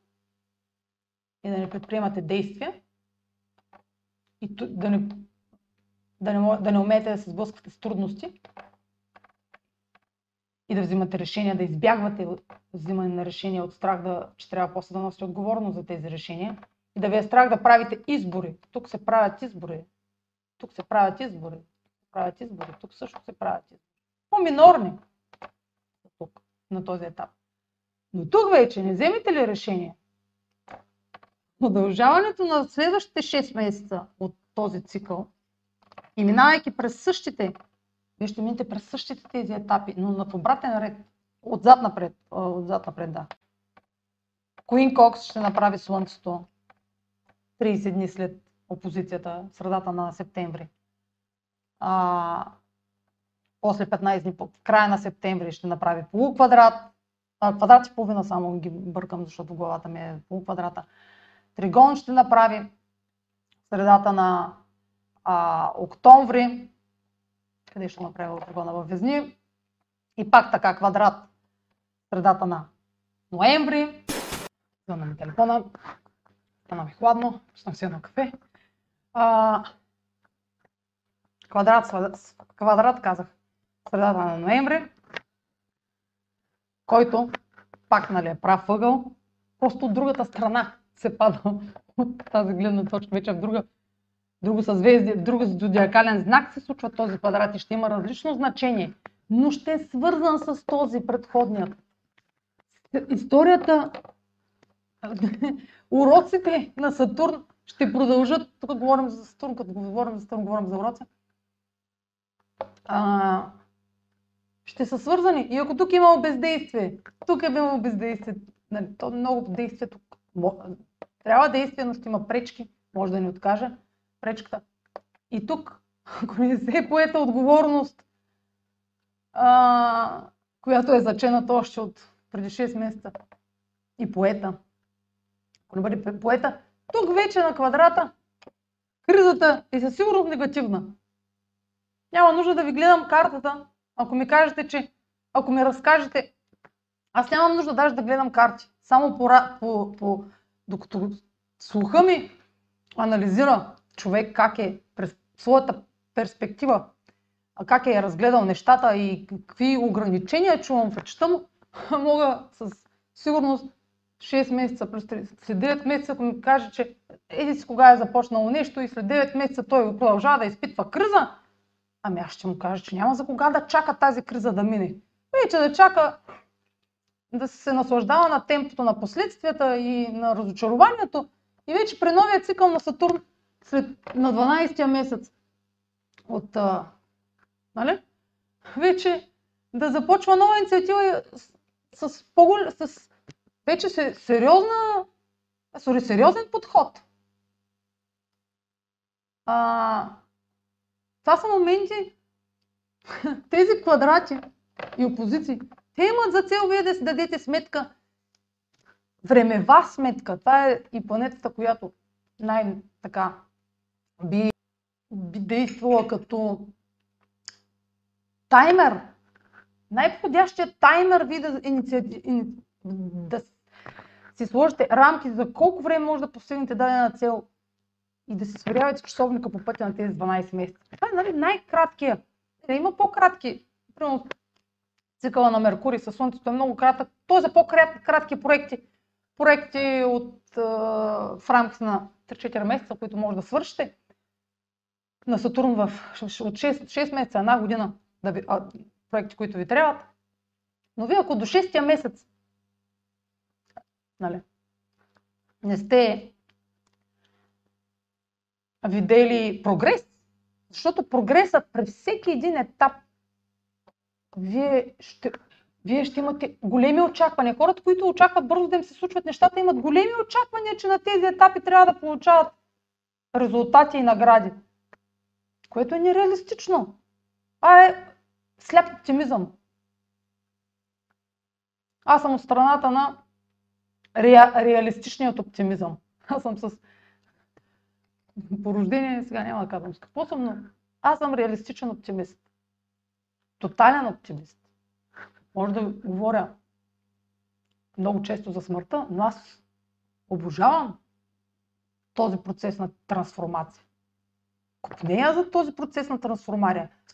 [SPEAKER 1] и да не предприемате действия и да не, да не, да не умеете да се сблъсквате с трудности и да взимате решения, да избягвате взимане на решения от страх, да, че трябва после да носите отговорност за тези решения и да ви е страх да правите избори. Тук се правят избори. Тук се правят избори. Правят избори. Тук също се правят избори. По-минорни тук, на този етап. Но тук вече не вземете ли решение Продължаването на следващите 6 месеца от този цикъл и минавайки през същите, вие ще минете през същите тези етапи, но на обратен ред, отзад напред, отзад напред, да. Куин Кокс ще направи Слънцето 30 дни след опозицията, средата на септември. А, после 15 дни, в края на септември ще направи полуквадрат. А, квадрат и половина само ги бъркам, защото главата ми е полуквадрата. Тригон ще направи в средата на а, октомври. Къде ще направи тригона във Везни. И пак така квадрат средата на ноември. Звънна ми телефона. Стана ми хладно. Пуснах си едно кафе. А, квадрат, квадрат казах средата на ноември, който пак нали, е прав ъгъл, просто от другата страна се пада от тази гледна точка, вече в друга, друго съзвездие, в друг зодиакален знак се случва този квадрат и ще има различно значение, но ще е свързан с този предходният. Историята, уроците на Сатурн ще продължат, тук говорим за Сатурн, като говорим за Сатурн, говорим за уроци, а, ще са свързани. И ако тук имало бездействие, тук е имало бездействие, нали, то много действие тук. Трябва действие, но ще има пречки, може да ни откаже пречката. И тук, ако не се е поета отговорност а, която е зачената още от преди 6 месеца. И поета. Ако не бъде поета, тук вече на квадрата кризата е със сигурност негативна. Няма нужда да ви гледам картата, ако ми кажете, че ако ми разкажете, аз нямам нужда даже да гледам карти. Само по, по, по докато слуха ми анализира човек как е през своята перспектива, как е разгледал нещата и какви ограничения чувам в речта му, мога с сигурност 6 месеца, плюс 3, след 9 месеца, ако ми каже, че еди си кога е започнало нещо и след 9 месеца той продължава да изпитва криза, ами аз ще му кажа, че няма за кога да чака тази криза да мине. Вече да чака да се наслаждава на темпото на последствията и на разочарованието. И вече при новия цикъл на Сатурн, след, на 12-я месец от, а, нали? вече да започва нова инициатива с, с, с вече се, сериозна, сори, сериозен подход. А, това са моменти, тези квадрати и опозиции, те имат за цел вие да си дадете сметка, времева сметка. Това е и планетата, която най-така би, би действала като таймер. Най-подходящият таймер ви да, инициати... да си сложите рамки за колко време може да постигнете дадена цел и да се сверявате часовника по пътя на тези 12 месеца. Това е нали, най-краткия. Има по-кратки. Примерно цикъла на Меркурий със Слънцето е много кратък. Той е за по-кратки проекти. Проекти от, в рамките на 3-4 месеца, които може да свършите. На Сатурн в, от 6, 6 месеца, една година да ви, а, проекти, които ви трябват. Но вие ако до 6 месец нали, не сте видели прогрес, защото прогресът при всеки един етап вие ще, вие ще имате големи очаквания. Хората, които очакват бързо да им се случват нещата, имат големи очаквания, че на тези етапи трябва да получават резултати и награди. Което е нереалистично. А е сляп оптимизъм. Аз съм от страната на ре, реалистичният оптимизъм. Аз съм с порождение, сега няма да казвам с какво съм, но аз съм реалистичен оптимист. Тотален оптимист. Може да говоря много често за смъртта, но аз обожавам този процес на трансформация. Не я за този процес на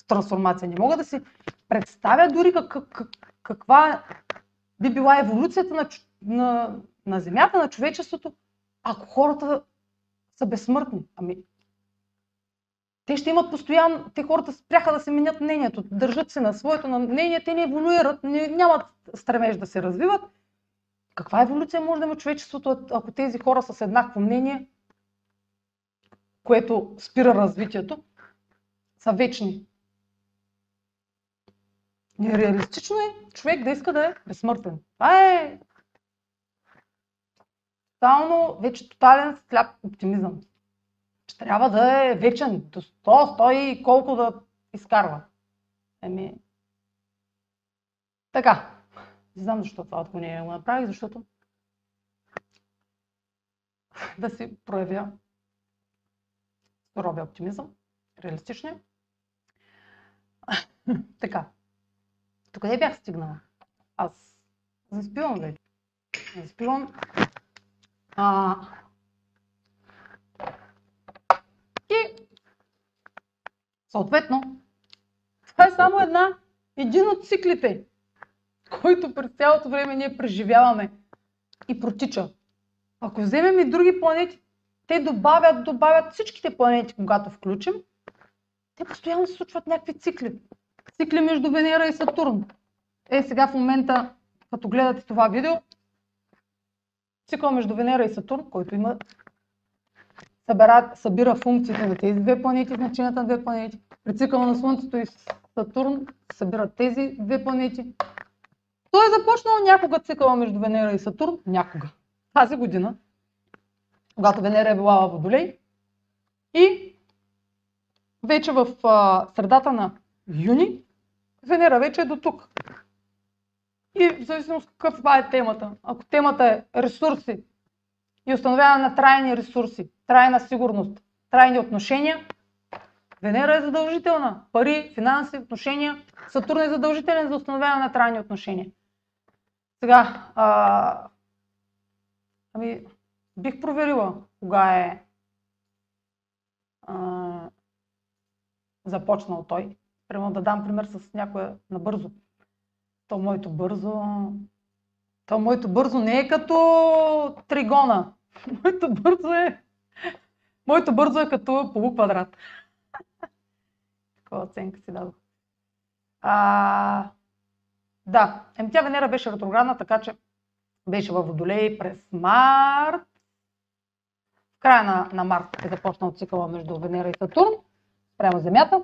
[SPEAKER 1] трансформация. Не мога да си представя дори как, как, каква би била еволюцията на, на, на Земята, на човечеството, ако хората са безсмъртни. Ами, те ще имат постоянно, те хората спряха да се менят мнението, държат се на своето на мнение, те не еволюират, не, нямат стремеж да се развиват. Каква еволюция може да има човечеството, ако тези хора са с еднакво мнение, което спира развитието, са вечни? Нереалистично е човек да иска да е безсмъртен. Това е тотално, вече тотален сляп оптимизъм. Че трябва да е вечен до 100, 100 и колко да изкарва. Еми, така. Не знам защо това отклонение го направих, защото да си проявя суровия оптимизъм, реалистичния. така. Тук не бях стигнала? Аз заспивам вече. Заспивам а, и съответно, това е само една, един от циклите, който през цялото време ние преживяваме и протича. Ако вземем и други планети, те добавят, добавят всичките планети, когато включим, те постоянно се случват някакви цикли. Цикли между Венера и Сатурн. Е, сега в момента, като гледате това видео, цикъл между Венера и Сатурн, който има събира, събира функциите на тези две планети, значенията на две планети. При цикъла на Слънцето и Сатурн събират тези две планети. Той е започнал някога цикъла между Венера и Сатурн, някога. Тази година, когато Венера е била Водолей. И вече в средата на юни Венера вече е до тук. И в зависимост каква е темата. Ако темата е ресурси и установяване на трайни ресурси, трайна сигурност, трайни отношения, Венера е задължителна. Пари, финанси, отношения. Сатурн е задължителен за установяване на трайни отношения. Сега, а, ами, бих проверила кога е а, започнал той. Примерно да дам пример с някоя набързо. То моето бързо... То моето бързо не е като тригона. Моето бързо е... Моето бързо е като полуквадрат. Такова оценка си дадох. А, да, еми Венера беше ретроградна, така че беше във Водолей през март. Края на, на март е започнал цикъла между Венера и Сатурн, прямо Земята.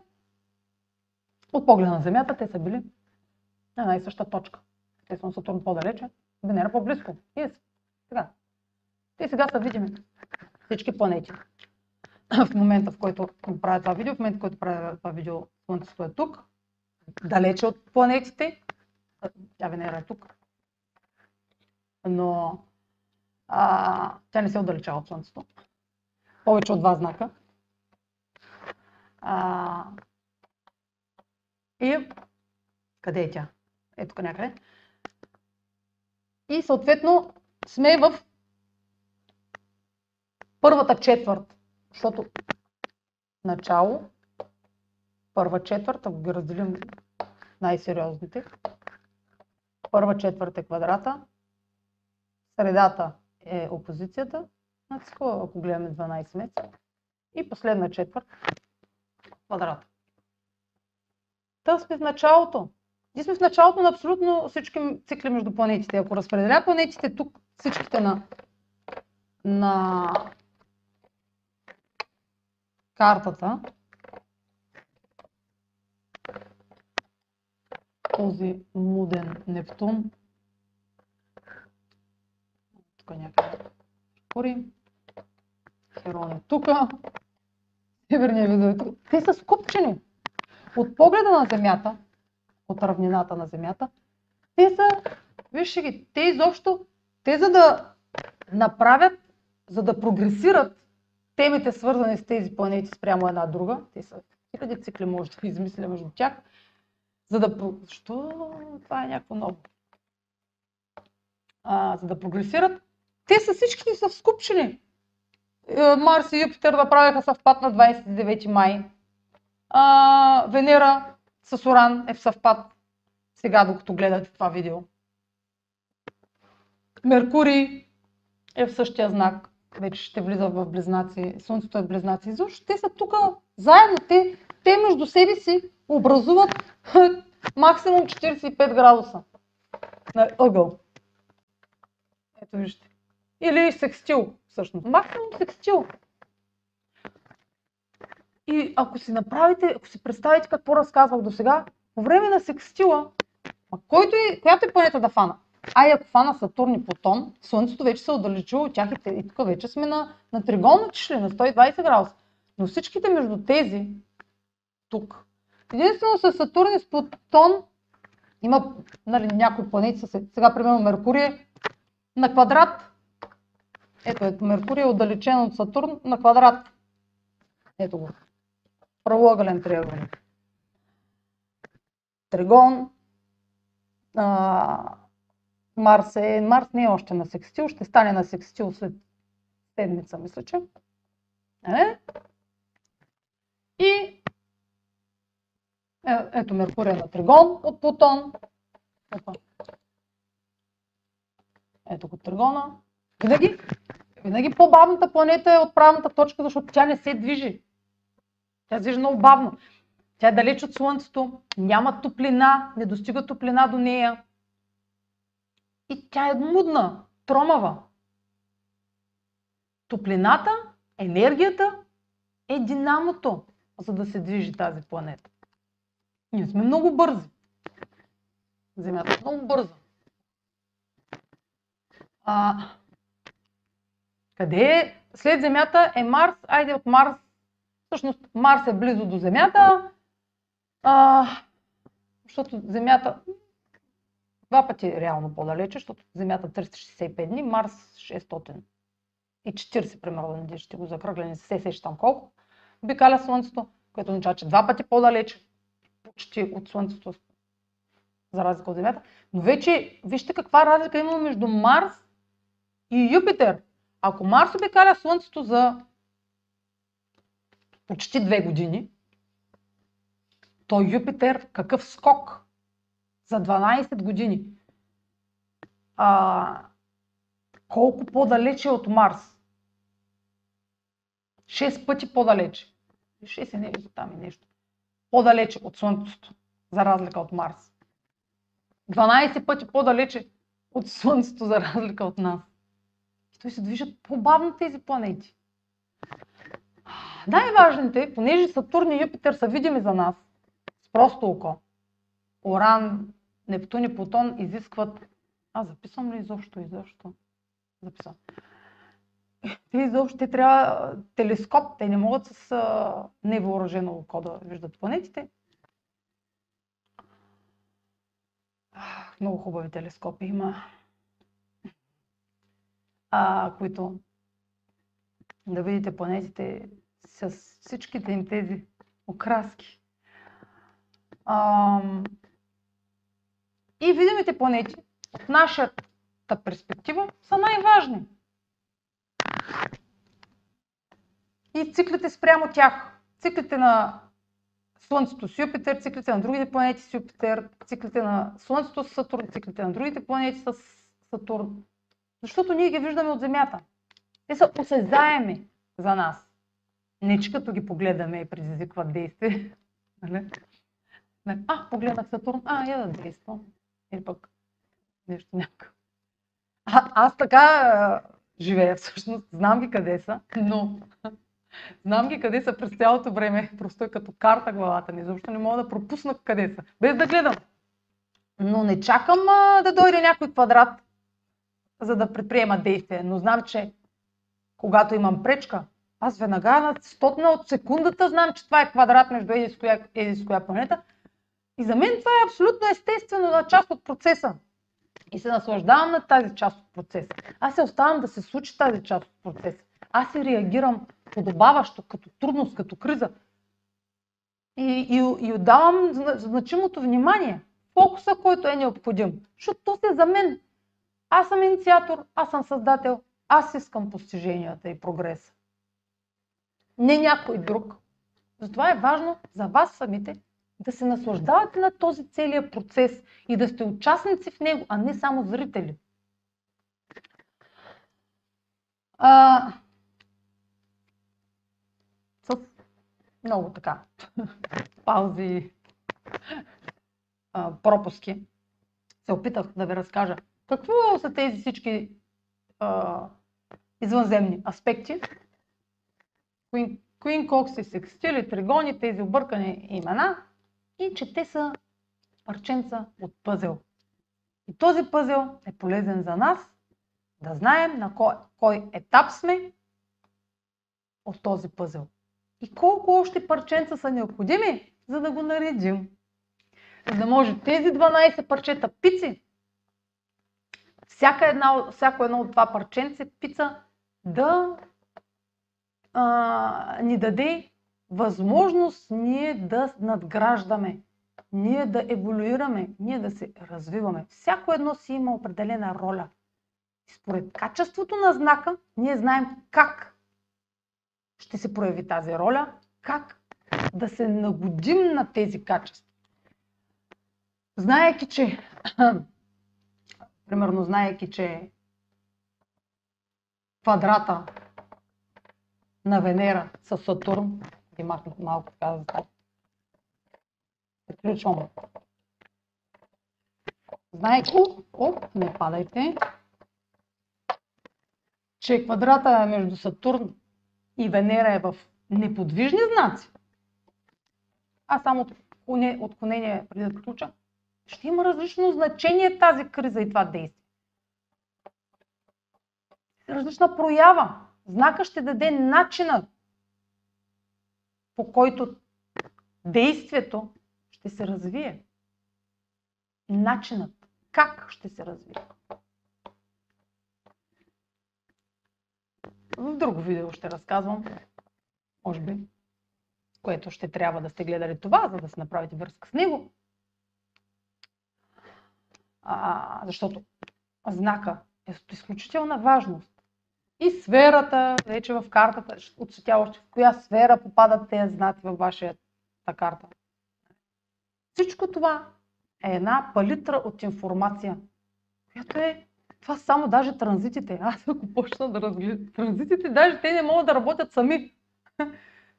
[SPEAKER 1] От погледа на Земята те са били на една и съща точка. Те на Сатурн по-далече, Венера по-близко. И сега. Те сега са видими. Всички планети. В момента, в който правя това видео, в момента, в който правя това видео, Слънцето е тук, далече от планетите. Тя Венера е тук. Но а, тя не се отдалечава от Слънцето. Повече от два знака. А, и къде е тя? Е тук някъде. И съответно сме в първата четвърт, защото начало, първа четвърт, ако ги разделим най-сериозните, първа четвърт е квадрата, средата е опозицията на цикъла, ако гледаме 12 месеца, и последна четвърт квадрата. Та сме в началото. Ние сме в началото на абсолютно всички цикли между планетите. Ако разпределя планетите тук, всичките на, на картата, този муден Нептун, тук някъде Кори, Херон е тук, Северния видео е тук. Те са скупчени от погледа на Земята, от равнината на Земята, те са, вижте ги, те изобщо, те за да направят, за да прогресират темите свързани с тези планети спрямо една друга, те са хиляди цикли може да измисля между тях, за да... Защо това е някакво ново? А, за да прогресират, те са всичките са скупчени. Е, Марс и Юпитер направиха съвпад на 29 май а, Венера с Оран е в съвпад. Сега, докато гледате това видео. Меркурий е в същия знак. Вече ще влиза в близнаци. Слънцето е в близнаци. Защо те са тук заедно. Те, те между себе си образуват максимум 45 градуса на ъгъл. Ето вижте. Или секстил, всъщност. Максимум секстил. И ако си направите, ако си представите какво разказвах до сега, по време на секстила, който и, която е планета да фана? Ай, ако фана Сатурн и Плутон, Слънцето вече се е отдалечило от тях и, тук вече сме на, на тригонна чишле, на 120 градуса. Но всичките между тези, тук, единствено с Сатурн и с Плутон, има нали, някои планети, сега примерно Меркурий на квадрат. Ето, ето Меркурий е отдалечен от Сатурн на квадрат. Ето го правоъгълен триъгълник. Тригон. А, Марс, е, Марс не е още на секстил, ще стане на секстил след седмица, мисля, че. Е? И е, ето Меркурия на Тригон от Плутон. Ето, ето го Тригона. Винаги, винаги по-бавната планета е от правната точка, защото тя не се движи. Тя се движи много бавно. Тя е далеч от Слънцето, няма топлина, не достига топлина до нея. И тя е мудна, тромава. Топлината, енергията е динамото, за да се движи тази планета. Ние сме много бързи. Земята е много бърза. А, къде е? След Земята е Марс. Айде от Марс Всъщност Марс е близо до Земята. А, защото Земята два пъти реално по-далече, защото Земята 365 дни, Марс 600 и 40 примерно, да ще го закръгля, не се сещам колко, обикаля Слънцето, което означава, че два пъти по-далече, почти от Слънцето, за разлика от Земята. Но вече, вижте каква разлика има между Марс и Юпитер. Ако Марс обикаля Слънцето за почти две години, то Юпитер какъв скок за 12 години. А, колко по-далече от Марс? 6 пъти по-далече. 6 е не там и нещо. По-далече от Слънцето, за разлика от Марс. 12 пъти по-далече от Слънцето, за разлика от нас. Той се движат по-бавно тези планети. Най-важните, понеже Сатурн и Юпитер са видими за нас, с просто око, Оран, Нептун и Плутон изискват... А, записвам ли изобщо, изобщо? Записвам. Те изобщо, те трябва телескоп, те не могат с а, невооръжено око да виждат планетите. Много хубави телескопи има, а, които да видите планетите с всичките им тези окраски. А, и видимите планети от нашата перспектива са най-важни. И циклите спрямо тях. Циклите на Слънцето с Юпитер, циклите на другите планети с Юпитер, циклите на Слънцето с Сатурн, циклите на другите планети с Сатурн. Защото ние ги виждаме от Земята. Те са осезаеми за нас. Не, че като ги погледаме и предизвикват действие. Нали? А, погледнах Сатурн, а, я да действам. Или пък нещо някакво. А, аз така а, живея всъщност, знам ги къде са, но знам ги къде са през цялото време, просто е като карта главата ми, защото не мога да пропусна къде са, без да гледам. Но не чакам а, да дойде някой квадрат, за да предприема действие, но знам, че когато имам пречка, аз веднага на стотна от секундата знам, че това е квадрат между еди с коя, еди планета и за мен това е абсолютно естествено на част от процеса. И се наслаждавам на тази част от процеса. Аз се оставам да се случи тази част от процеса. Аз се реагирам подобаващо, като трудност, като криза. И, и, и отдавам значимото внимание, фокуса, който е необходим. Защото то се е за мен. Аз съм инициатор, аз съм създател, аз искам постиженията и прогреса. Не някой друг. Затова е важно за вас самите да се наслаждавате на този целият процес и да сте участници в него, а не само зрители. А, с много така паузи, а, пропуски, се опитах да ви разкажа какво са тези всички а, извънземни аспекти, Queen Cox и секстили, тригони, тези объркани имена, и че те са парченца от пъзел. И този пъзел е полезен за нас да знаем на кой, кой етап сме от този пъзел. И колко още парченца са необходими, за да го наредим. За да може тези 12 парчета пици, всяка една, всяко едно от това парченце пица да а, ни даде възможност ние да надграждаме, ние да еволюираме, ние да се развиваме. Всяко едно си има определена роля. И според качеството на знака, ние знаем как ще се прояви тази роля, как да се нагодим на тези качества. Знаеки, че примерно знаеки, че квадрата на Венера с Сатурн и махнах малко така това. Приключвам. Знаете, оп, не падайте, че квадрата между Сатурн и Венера е в неподвижни знаци, а само отклонение преди да приключа, ще има различно значение тази криза и това действие. Различна проява. Знака ще даде начина по който действието ще се развие. начинът, как ще се развие. В друго видео ще разказвам, може би, което ще трябва да сте гледали това, за да се направите връзка с него. Защото знака е от изключителна важност. И сферата, вече в картата, отсветя още в коя сфера попадат тези знаци във вашата карта. Всичко това е една палитра от информация, която е това само даже транзитите. Аз ако почна да разгледам транзитите, даже те не могат да работят сами.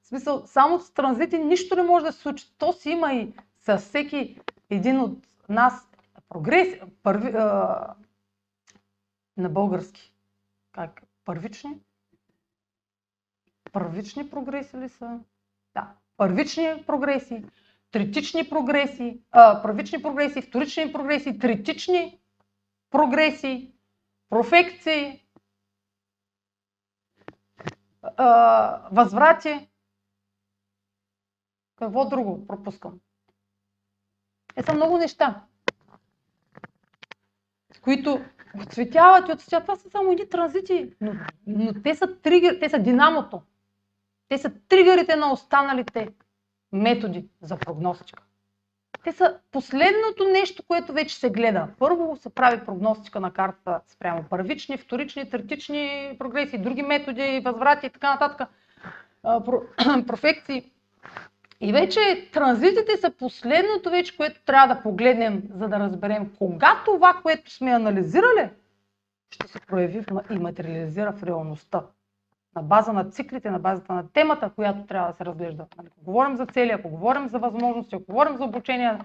[SPEAKER 1] В смисъл, само с транзити нищо не може да се случи. То си има и със всеки един от нас прогрес, първи, а, на български. Как? Първични? Първични прогреси ли са? Да. Първични прогреси, третични прогреси, а, първични прогреси, вторични прогреси, третични прогреси, профекции, а, възврати. Какво друго пропускам? Е, са много неща, които отцветяват и отцветяват. Това са само едни транзити, но, но те са тригър, те са динамото. Те са тригърите на останалите методи за прогностика. Те са последното нещо, което вече се гледа. Първо се прави прогностика на картата спрямо първични, вторични, третични прогреси, други методи, възврати и така нататък, профекции. И вече транзитите са последното вече, което трябва да погледнем, за да разберем кога това, което сме анализирали, ще се прояви и материализира в реалността. На база на циклите, на базата на темата, която трябва да се разглежда. Нали, ако говорим за цели, ако говорим за възможности, ако говорим за обучение,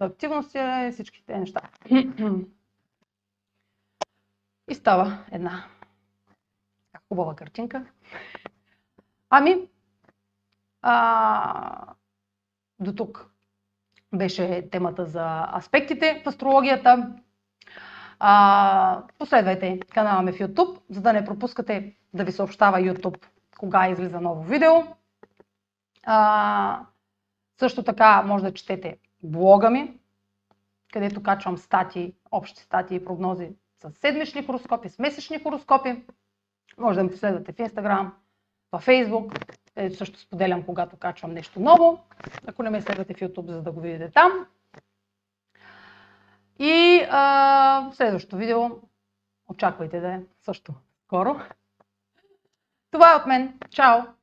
[SPEAKER 1] за активности, всички тези неща. И става една хубава картинка. Ами, а, до тук беше темата за аспектите в астрологията. А, последвайте канала ми в YouTube, за да не пропускате да ви съобщава YouTube кога излиза ново видео. А, също така може да четете блога ми, където качвам статии, общи статии и прогнози с седмични хороскопи, с месечни хороскопи. Може да ме последвате в Instagram, в Facebook, също споделям, когато качвам нещо ново. Ако не ме следвате в YouTube, за да го видите там. И а, следващото видео очаквайте да е също скоро. Това е от мен. Чао!